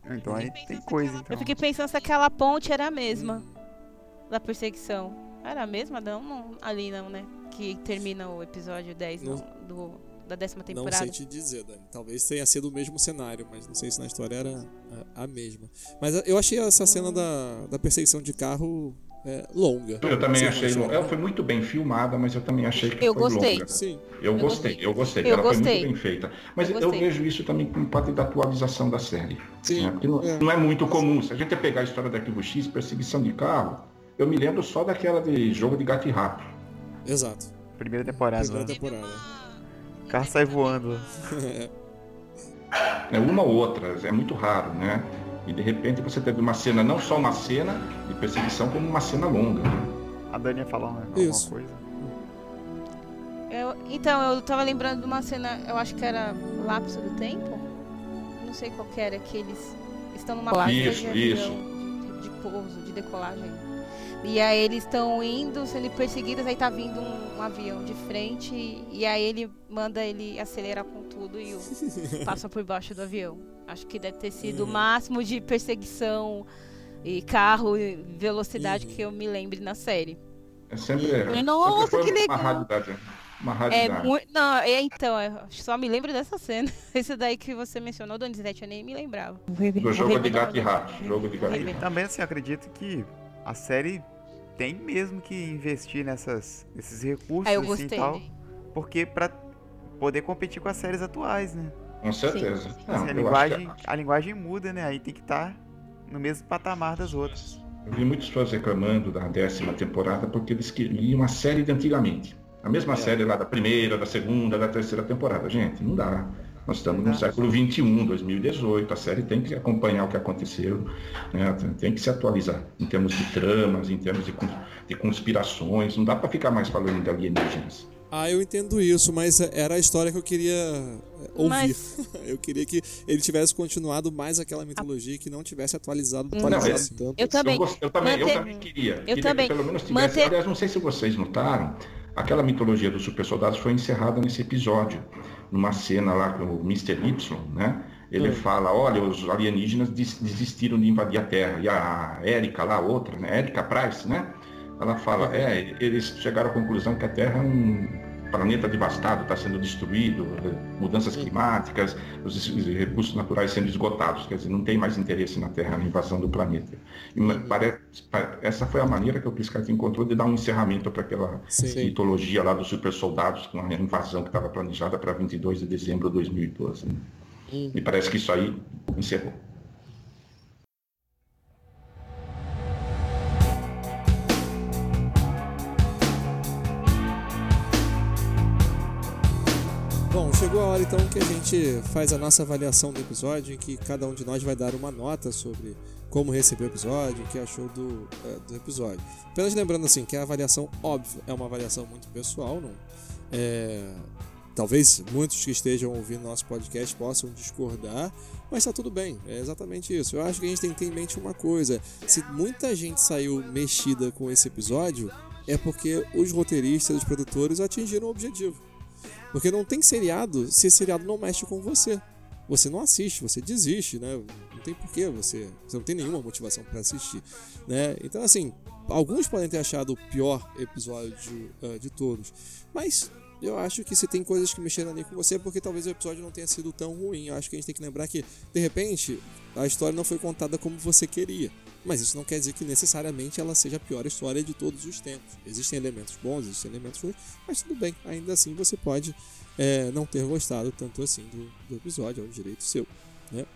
B: Então aí tem coisa, então.
E: Eu fiquei pensando se aquela ponte era a mesma hum. da perseguição. Era a mesma? Não, não, ali não, né? Que termina o episódio 10 não, do, da décima temporada.
C: Não sei te dizer, Dani. Talvez tenha sido o mesmo cenário, mas não sei se na história era a, a mesma. Mas eu achei essa cena da, da perseguição de carro é, longa.
D: Eu também achei longa. Ela foi muito bem filmada, mas eu também achei que
E: eu
D: foi
E: gostei.
D: longa.
C: Sim.
D: Eu, eu gostei, gostei, eu gostei.
E: Eu
D: ela
E: gostei.
D: foi muito bem feita. Mas eu, eu vejo isso também como parte da atualização da série.
C: Sim.
D: Né? Porque não é. não é muito comum. Se a gente pegar a história da Arquivo X, perseguição de carro, eu me lembro só daquela de jogo de gato e rato.
C: Exato.
B: Primeira temporada.
C: Primeira né? temporada.
B: O carro sai voando.
D: é uma ou outra, é muito raro, né? E de repente você teve uma cena, não só uma cena de perseguição, como uma cena longa. Né?
B: A Dani ia falar alguma Isso. coisa.
E: Eu, então, eu tava lembrando de uma cena, eu acho que era Lapso do Tempo. Não sei qual era, que eles estão numa
D: Isso, isso.
E: De, de pouso, de decolagem E aí eles estão indo, sendo perseguidos, aí tá vindo um, um, avião de frente e aí ele manda ele acelerar com tudo e o, passa por baixo do avião. Acho que deve ter sido uhum. o máximo de perseguição e carro e velocidade uhum. que eu me lembre na série.
D: É sempre,
E: Nossa,
D: sempre
E: que legal.
D: Uma raridade. Uma
E: é muito, não, é, então, é, só me lembro dessa cena. Esse daí que você mencionou, Donizete, eu nem me lembrava.
D: Do jogo de gato e rato. Jogo de gato e.
B: Também, assim, acredito que a série tem mesmo que investir nessas, nesses recursos
E: ah, eu
B: assim,
E: gostei,
B: tal. Porque pra poder competir com as séries atuais, né?
D: Com certeza.
B: Não, assim, a, linguagem, que... a linguagem muda, né? Aí tem que estar tá no mesmo patamar das outras.
D: Eu vi muitas pessoas reclamando da décima temporada porque eles queriam a série de antigamente. A mesma é. série lá da primeira, da segunda, da terceira temporada. Gente, não dá. Nós estamos no século XXI, 2018. A série tem que acompanhar o que aconteceu, né? tem que se atualizar em termos de tramas, em termos de, de conspirações. Não dá para ficar mais falando de alienígenas.
C: Ah, eu entendo isso, mas era a história que eu queria eh, ouvir. Mas... eu queria que ele tivesse continuado mais aquela mitologia e que não tivesse atualizado, atualizado
E: não,
C: tanto.
E: Eu também.
D: Eu, eu também, eu também queria.
E: Eu
D: queria
E: também.
D: Que pelo menos tivesse. Manter... Aliás, não sei se vocês notaram, aquela mitologia dos super soldados foi encerrada nesse episódio, numa cena lá com o Mr. Y, né? Ele hum. fala, olha, os alienígenas desistiram de invadir a Terra. E a Érica lá, outra, né? Érica Price, né? Ela fala, é, eles chegaram à conclusão que a Terra é um planeta devastado, está sendo destruído, mudanças climáticas, os recursos naturais sendo esgotados, quer dizer, não tem mais interesse na Terra, na invasão do planeta. Parece, essa foi a maneira que o Piscati encontrou de dar um encerramento para aquela Sim. mitologia lá dos super soldados, com a invasão que estava planejada para 22 de dezembro de 2012. Né? E parece que isso aí encerrou.
C: Bom, chegou a hora então que a gente faz a nossa avaliação do episódio, em que cada um de nós vai dar uma nota sobre como recebeu o episódio, o que achou do, é, do episódio. Apenas lembrando assim que a avaliação, óbvio, é uma avaliação muito pessoal, não é, Talvez muitos que estejam ouvindo nosso podcast possam discordar, mas tá tudo bem, é exatamente isso. Eu acho que a gente tem que ter em mente uma coisa: se muita gente saiu mexida com esse episódio, é porque os roteiristas, os produtores atingiram o objetivo. Porque não tem seriado se esse seriado não mexe com você. Você não assiste, você desiste, né? Não tem porquê você. Você não tem nenhuma motivação para assistir, né? Então, assim, alguns podem ter achado o pior episódio uh, de todos, mas eu acho que se tem coisas que mexeram ali com você é porque talvez o episódio não tenha sido tão ruim. Eu acho que a gente tem que lembrar que, de repente, a história não foi contada como você queria. Mas isso não quer dizer que necessariamente ela seja a pior história de todos os tempos. Existem elementos bons, existem elementos ruins, mas tudo bem. Ainda assim você pode é, não ter gostado tanto assim do, do episódio, é um direito seu. Né?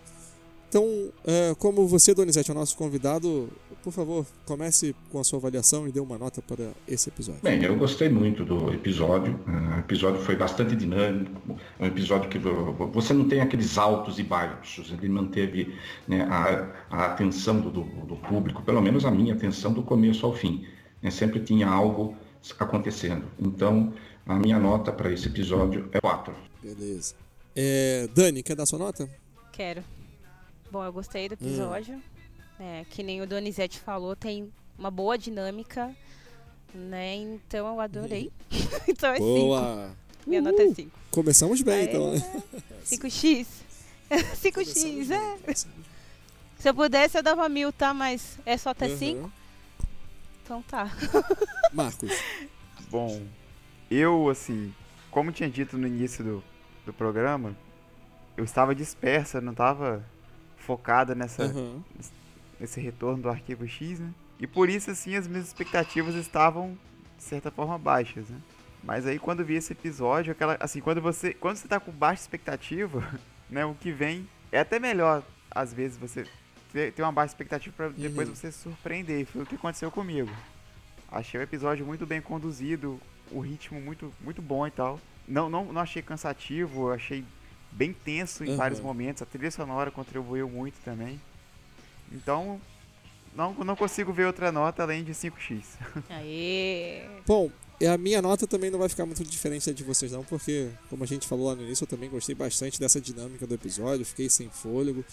C: Então, é, como você, Donizete, é o nosso convidado, por favor, comece com a sua avaliação e dê uma nota para esse episódio.
D: Bem, eu gostei muito do episódio. O episódio foi bastante dinâmico. É um episódio que você não tem aqueles altos e baixos. Ele manteve né, a, a, atenção do, do, público, pelo menos a minha atenção, do começo ao fim. Né? Sempre tinha algo acontecendo. Então, a minha nota para esse episódio é 4.
C: Beleza. É, Dani, quer dar sua nota?
E: Quero. Bom, eu gostei do episódio. Hum. É, que nem o Donizete falou, tem uma boa dinâmica, né? Então eu adorei. Então é 5. Minha nota é 5.
C: Começamos bem, então.
E: 5x. 5x, é. Se eu pudesse, eu dava mil, tá? Mas é só até 5. Uhum. Então tá.
C: Marcos.
B: Bom, eu, assim, como tinha dito no início do, do programa, eu estava dispersa, não estava focada nessa, uhum. nesse retorno do arquivo X, né? E por isso, assim, as minhas expectativas estavam, de certa forma, baixas, né? Mas aí quando vi esse episódio, aquela, assim, quando você, quando você tá com baixa expectativa, né, o que vem é até melhor, às vezes, você ter, ter uma baixa expectativa para depois uhum. você se surpreender. Foi o que aconteceu comigo. Achei o episódio muito bem conduzido, o ritmo muito, muito bom e tal. Não, não, não achei cansativo, achei bem tenso em uhum. vários momentos. A trilha sonora contribuiu muito também. Então, não, não consigo ver outra nota além de 5x.
E: Aê!
C: Bom, a minha nota também não vai ficar muito diferente da de vocês não, porque, como a gente falou lá no início, eu também gostei bastante dessa dinâmica do episódio, fiquei sem fôlego.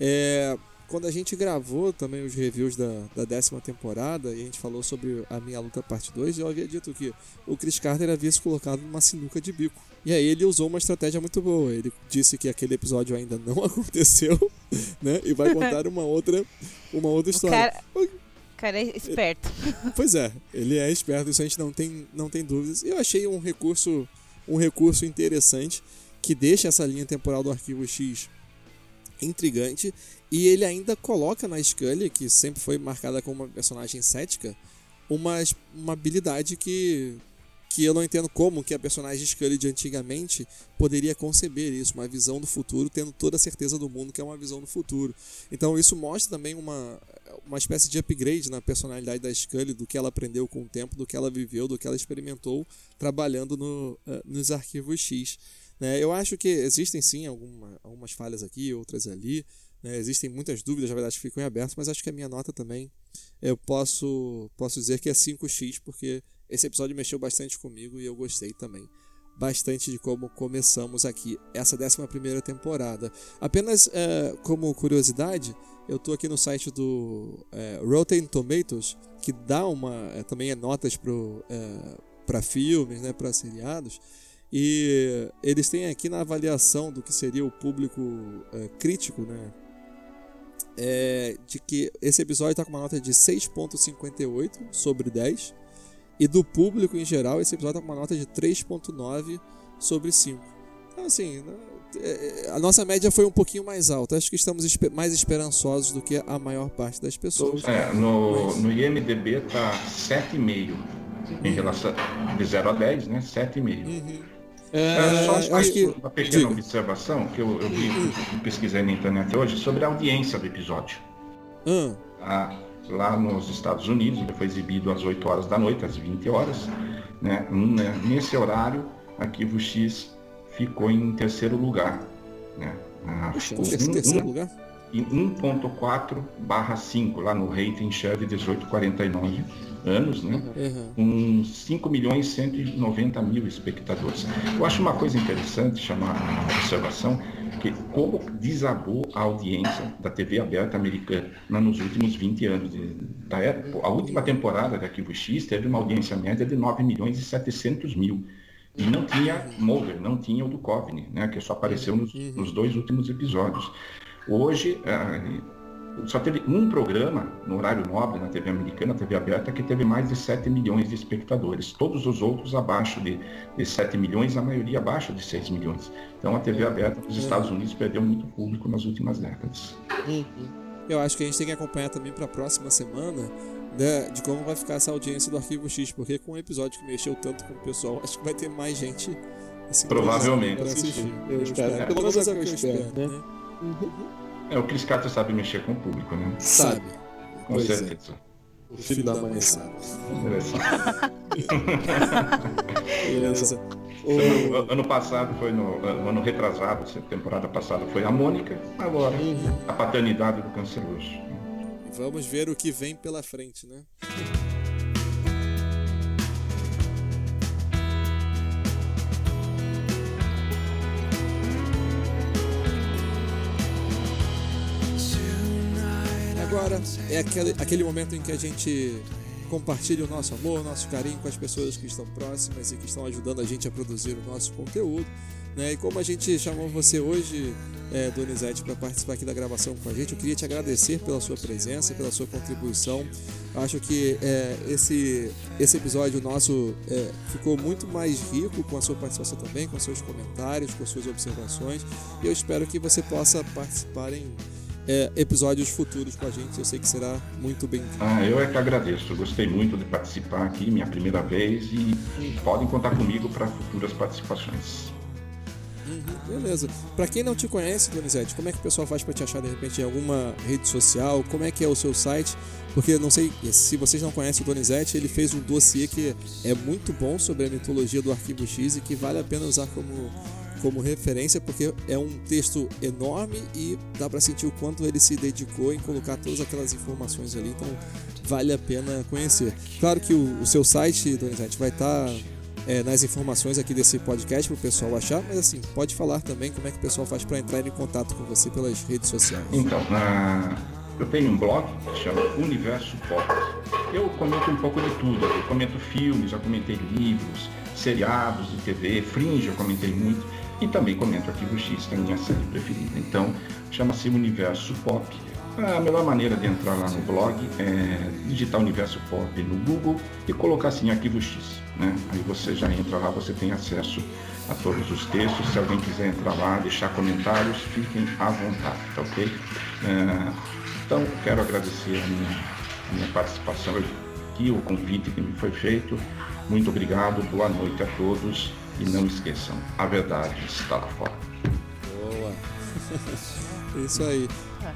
C: É, quando a gente gravou também os reviews da, da décima temporada e a gente falou sobre a minha luta parte 2, eu havia dito que o Chris Carter havia se colocado numa sinuca de bico. E aí ele usou uma estratégia muito boa. Ele disse que aquele episódio ainda não aconteceu, né? E vai contar uma outra, uma outra história.
E: O cara, o cara é esperto.
C: Pois é, ele é esperto, isso a gente não tem, não tem dúvidas. Eu achei um recurso, um recurso interessante que deixa essa linha temporal do Arquivo X intrigante e ele ainda coloca na Scully, que sempre foi marcada como uma personagem cética, uma, uma habilidade que, que eu não entendo como que a personagem Scully de antigamente poderia conceber isso, uma visão do futuro, tendo toda a certeza do mundo que é uma visão do futuro. Então isso mostra também uma, uma espécie de upgrade na personalidade da Scully, do que ela aprendeu com o tempo, do que ela viveu, do que ela experimentou trabalhando no, uh, nos arquivos X. Né? Eu acho que existem sim alguma, algumas falhas aqui, outras ali. Né? Existem muitas dúvidas, na verdade, que ficam em aberto, mas acho que a minha nota também eu posso, posso dizer que é 5x, porque esse episódio mexeu bastante comigo e eu gostei também bastante de como começamos aqui essa 11 temporada. Apenas é, como curiosidade, eu estou aqui no site do é, Rotten Tomatoes, que dá uma é, também é notas para filmes, né, para seriados. E eles têm aqui na avaliação do que seria o público é, crítico, né? É, de que esse episódio está com uma nota de 6.58 sobre 10. E do público em geral, esse episódio está com uma nota de 3.9 sobre 5. Então, assim, né, é, a nossa média foi um pouquinho mais alta. Acho que estamos mais esperançosos do que a maior parte das pessoas.
D: É, no, Mas... no IMDB está 7,5 em relação de 0 a 10, né? 7,5. Uhum. É, só acho que uma pequena diga. observação que eu, eu vi, eu pesquisei na internet hoje sobre a audiência do episódio.
C: Hum.
D: Ah, lá nos Estados Unidos, ele foi exibido às 8 horas da noite, às 20 horas. Né? né? Nesse horário, Arquivo X ficou em terceiro lugar. Né?
C: Ah, Puxa, ficou um, terceiro um, lugar?
D: Em 1.4 barra 5, lá no rating Chevy 1849 anos, né? Uhum. Com 5 milhões e 190 mil espectadores. Eu acho uma coisa interessante chamar a observação, que como desabou a audiência da TV aberta americana nos últimos 20 anos. Da época, a última temporada de Arquivo X teve uma audiência média de 9 milhões e 700 mil. E não tinha Mulder, não tinha o Duchovny, né, que só apareceu nos, uhum. nos dois últimos episódios. Hoje, eh, só teve um programa no horário nobre na TV americana, TV aberta, que teve mais de 7 milhões de espectadores. Todos os outros abaixo de, de 7 milhões, a maioria abaixo de 6 milhões. Então a TV aberta dos Estados Unidos perdeu muito público nas últimas décadas.
C: Uhum. Eu acho que a gente tem que acompanhar também para a próxima semana né, de como vai ficar essa audiência do Arquivo X, porque com um episódio que mexeu tanto com o pessoal, acho que vai ter mais gente
D: assim, Provavelmente.
C: assistir. Eu, eu espero. espero. Pelo menos é o que eu espero. Né?
D: Né? Uhum. É, o Chris Carter sabe mexer com o público, né?
C: Sabe.
D: Com pois é. certeza. É.
C: O filho, filho da mãe sabe.
D: Beleza. O... Ano passado foi no, no ano retrasado, temporada passada foi a Mônica, agora uhum. a paternidade do canceroso.
C: Vamos ver o que vem pela frente, né? Agora é aquele, aquele momento em que a gente compartilha o nosso amor, nosso carinho com as pessoas que estão próximas e que estão ajudando a gente a produzir o nosso conteúdo. Né? E como a gente chamou você hoje, é, Donizete, para participar aqui da gravação com a gente, eu queria te agradecer pela sua presença, pela sua contribuição. Acho que é, esse, esse episódio nosso é, ficou muito mais rico com a sua participação também, com seus comentários, com suas observações. E eu espero que você possa participar em é, episódios futuros com a gente. Eu sei que será muito bem-vindo.
D: Ah, eu é que agradeço. gostei muito de participar aqui, minha primeira vez, e, e podem contar comigo para futuras participações.
C: Uhum, beleza. Para quem não te conhece, Donizete, como é que o pessoal faz para te achar de repente em alguma rede social? Como é que é o seu site? Porque não sei se vocês não conhecem o Donizete, ele fez um dossiê que é muito bom sobre a mitologia do Arquivo X e que vale a pena usar como como referência porque é um texto enorme e dá para sentir o quanto ele se dedicou em colocar todas aquelas informações ali, então vale a pena conhecer. Claro que o, o seu site, Donizete, vai estar tá, é, nas informações aqui desse podcast para o pessoal achar, mas assim, pode falar também como é que o pessoal faz para entrar em contato com você pelas redes sociais.
D: Então, Eu tenho um blog que chama Universo Pop. Eu comento um pouco de tudo. Eu comento filmes, já comentei livros, seriados de TV, Fringe eu comentei muito. E também comento Arquivo X, que é a minha série preferida. Então, chama-se Universo Pop. A melhor maneira de entrar lá no blog é digitar Universo Pop no Google e colocar assim Arquivo X. Né? Aí você já entra lá, você tem acesso a todos os textos. Se alguém quiser entrar lá, deixar comentários, fiquem à vontade, tá ok? É, então, quero agradecer a minha, a minha participação aqui, o convite que me foi feito. Muito obrigado, boa noite a todos e não esqueçam, a verdade está lá fora.
C: Boa! Isso aí.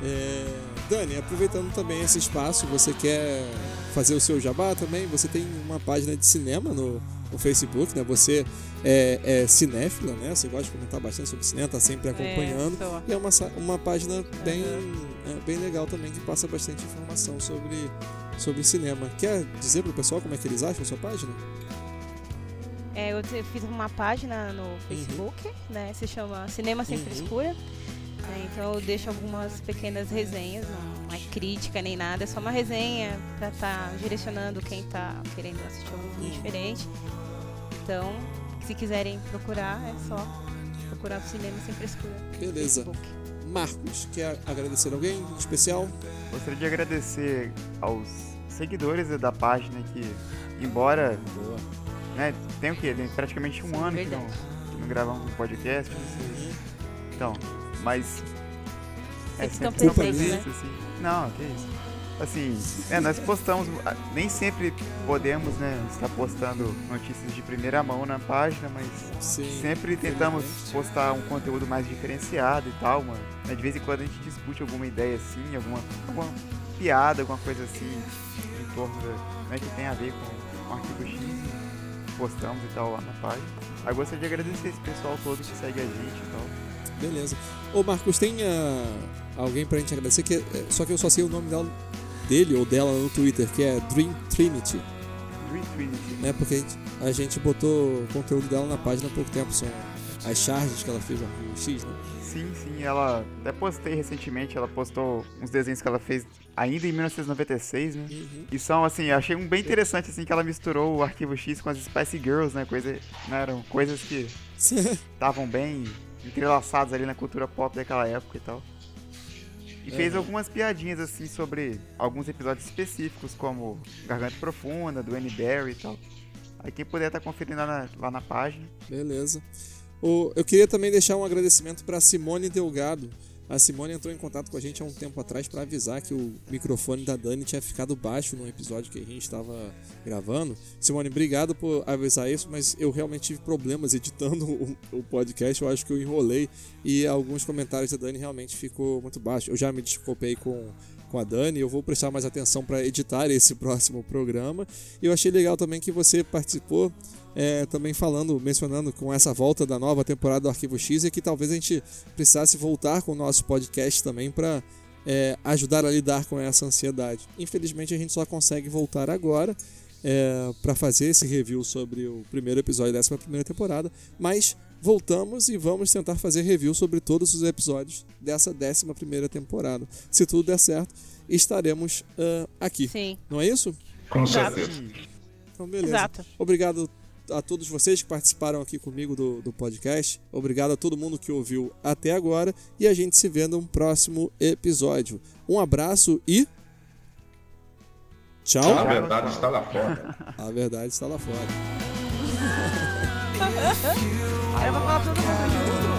C: É, Dani, aproveitando também esse espaço, você quer fazer o seu jabá também? Você tem uma página de cinema no, no Facebook, né? Você é, é cinéfila, né? Você gosta de comentar bastante sobre cinema, tá sempre acompanhando. É, e é uma, uma página bem, é, bem legal também, que passa bastante informação sobre, sobre cinema. Quer dizer pro pessoal como é que eles acham a sua página?
E: É, eu fiz uma página no uhum. Facebook, uhum. né? Se chama Cinema Sem uhum. Frescura. É, então eu deixo algumas pequenas resenhas, não é crítica nem nada, é só uma resenha para estar tá direcionando quem está querendo assistir algum filme diferente. Então, se quiserem procurar, é só procurar o cinema sem frescura.
C: Beleza. Marcos, quer agradecer alguém em especial?
B: Gostaria de agradecer aos seguidores da página que, embora Boa. Né, tem o quê? Tem praticamente um ano que não, que não gravamos um podcast. Uhum. Então, mas.
E: É sempre tão presente, né?
B: assim. Não, que isso. Assim, é, nós postamos, nem sempre podemos, né, estar postando notícias de primeira mão na página, mas Sim, sempre tentamos postar um conteúdo mais diferenciado e tal, mano. De vez em quando a gente discute alguma ideia assim, alguma, alguma piada, alguma coisa assim, em torno da, né, que tem a ver com, com o arquivo X, postamos e tal lá na página. Aí gostaria de agradecer esse pessoal todo que segue a gente e tal.
C: Beleza. Ô Marcos, tem uh, alguém pra gente agradecer, que, é, só que eu só sei o nome dela, dele ou dela no Twitter, que é Dream Trinity.
B: Dream Trinity.
C: Né, porque a gente, a gente botou o conteúdo dela na página há pouco tempo, são as charges que ela fez no X, né?
B: Sim, sim, ela até postei recentemente, ela postou uns desenhos que ela fez ainda em 1996, né? Uhum. E são assim, achei um bem interessante assim que ela misturou o Arquivo X com as Spice Girls, né? Coisa, né? Eram coisas que estavam bem entrelaçados ali na cultura pop daquela época e tal. E fez uhum. algumas piadinhas assim sobre alguns episódios específicos, como Garganta Profunda, do Annie Barry e tal. Aí quem puder tá conferindo lá na, lá na página.
C: Beleza. Eu queria também deixar um agradecimento para Simone Delgado, a Simone entrou em contato com a gente há um tempo atrás para avisar que o microfone da Dani tinha ficado baixo no episódio que a gente estava gravando. Simone, obrigado por avisar isso, mas eu realmente tive problemas editando o, o, podcast. Eu acho que eu enrolei e alguns comentários da Dani realmente ficou muito baixo. Eu já me desculpei com com a Dani. Eu vou prestar mais atenção para editar esse próximo programa. E eu achei legal também que você participou é, também falando, mencionando com essa volta da nova temporada do Arquivo X e que talvez a gente precisasse voltar com o nosso podcast também para é, ajudar a lidar com essa ansiedade. Infelizmente a gente só consegue voltar agora é, para fazer esse review sobre o primeiro episódio dessa primeira temporada, mas voltamos e vamos tentar fazer review sobre todos os episódios dessa décima primeira temporada. Se tudo der certo, estaremos uh, aqui.
E: Sim.
C: Não é isso?
D: Com certeza.
C: Então, beleza. Exato. Obrigado a todos vocês que participaram aqui comigo do, do podcast. Obrigado a todo mundo que ouviu até agora e a gente se vê no próximo episódio. Um abraço e. Tchau.
D: A verdade está lá fora.
C: A verdade está lá fora.
E: Aí eu vou falar todo mundo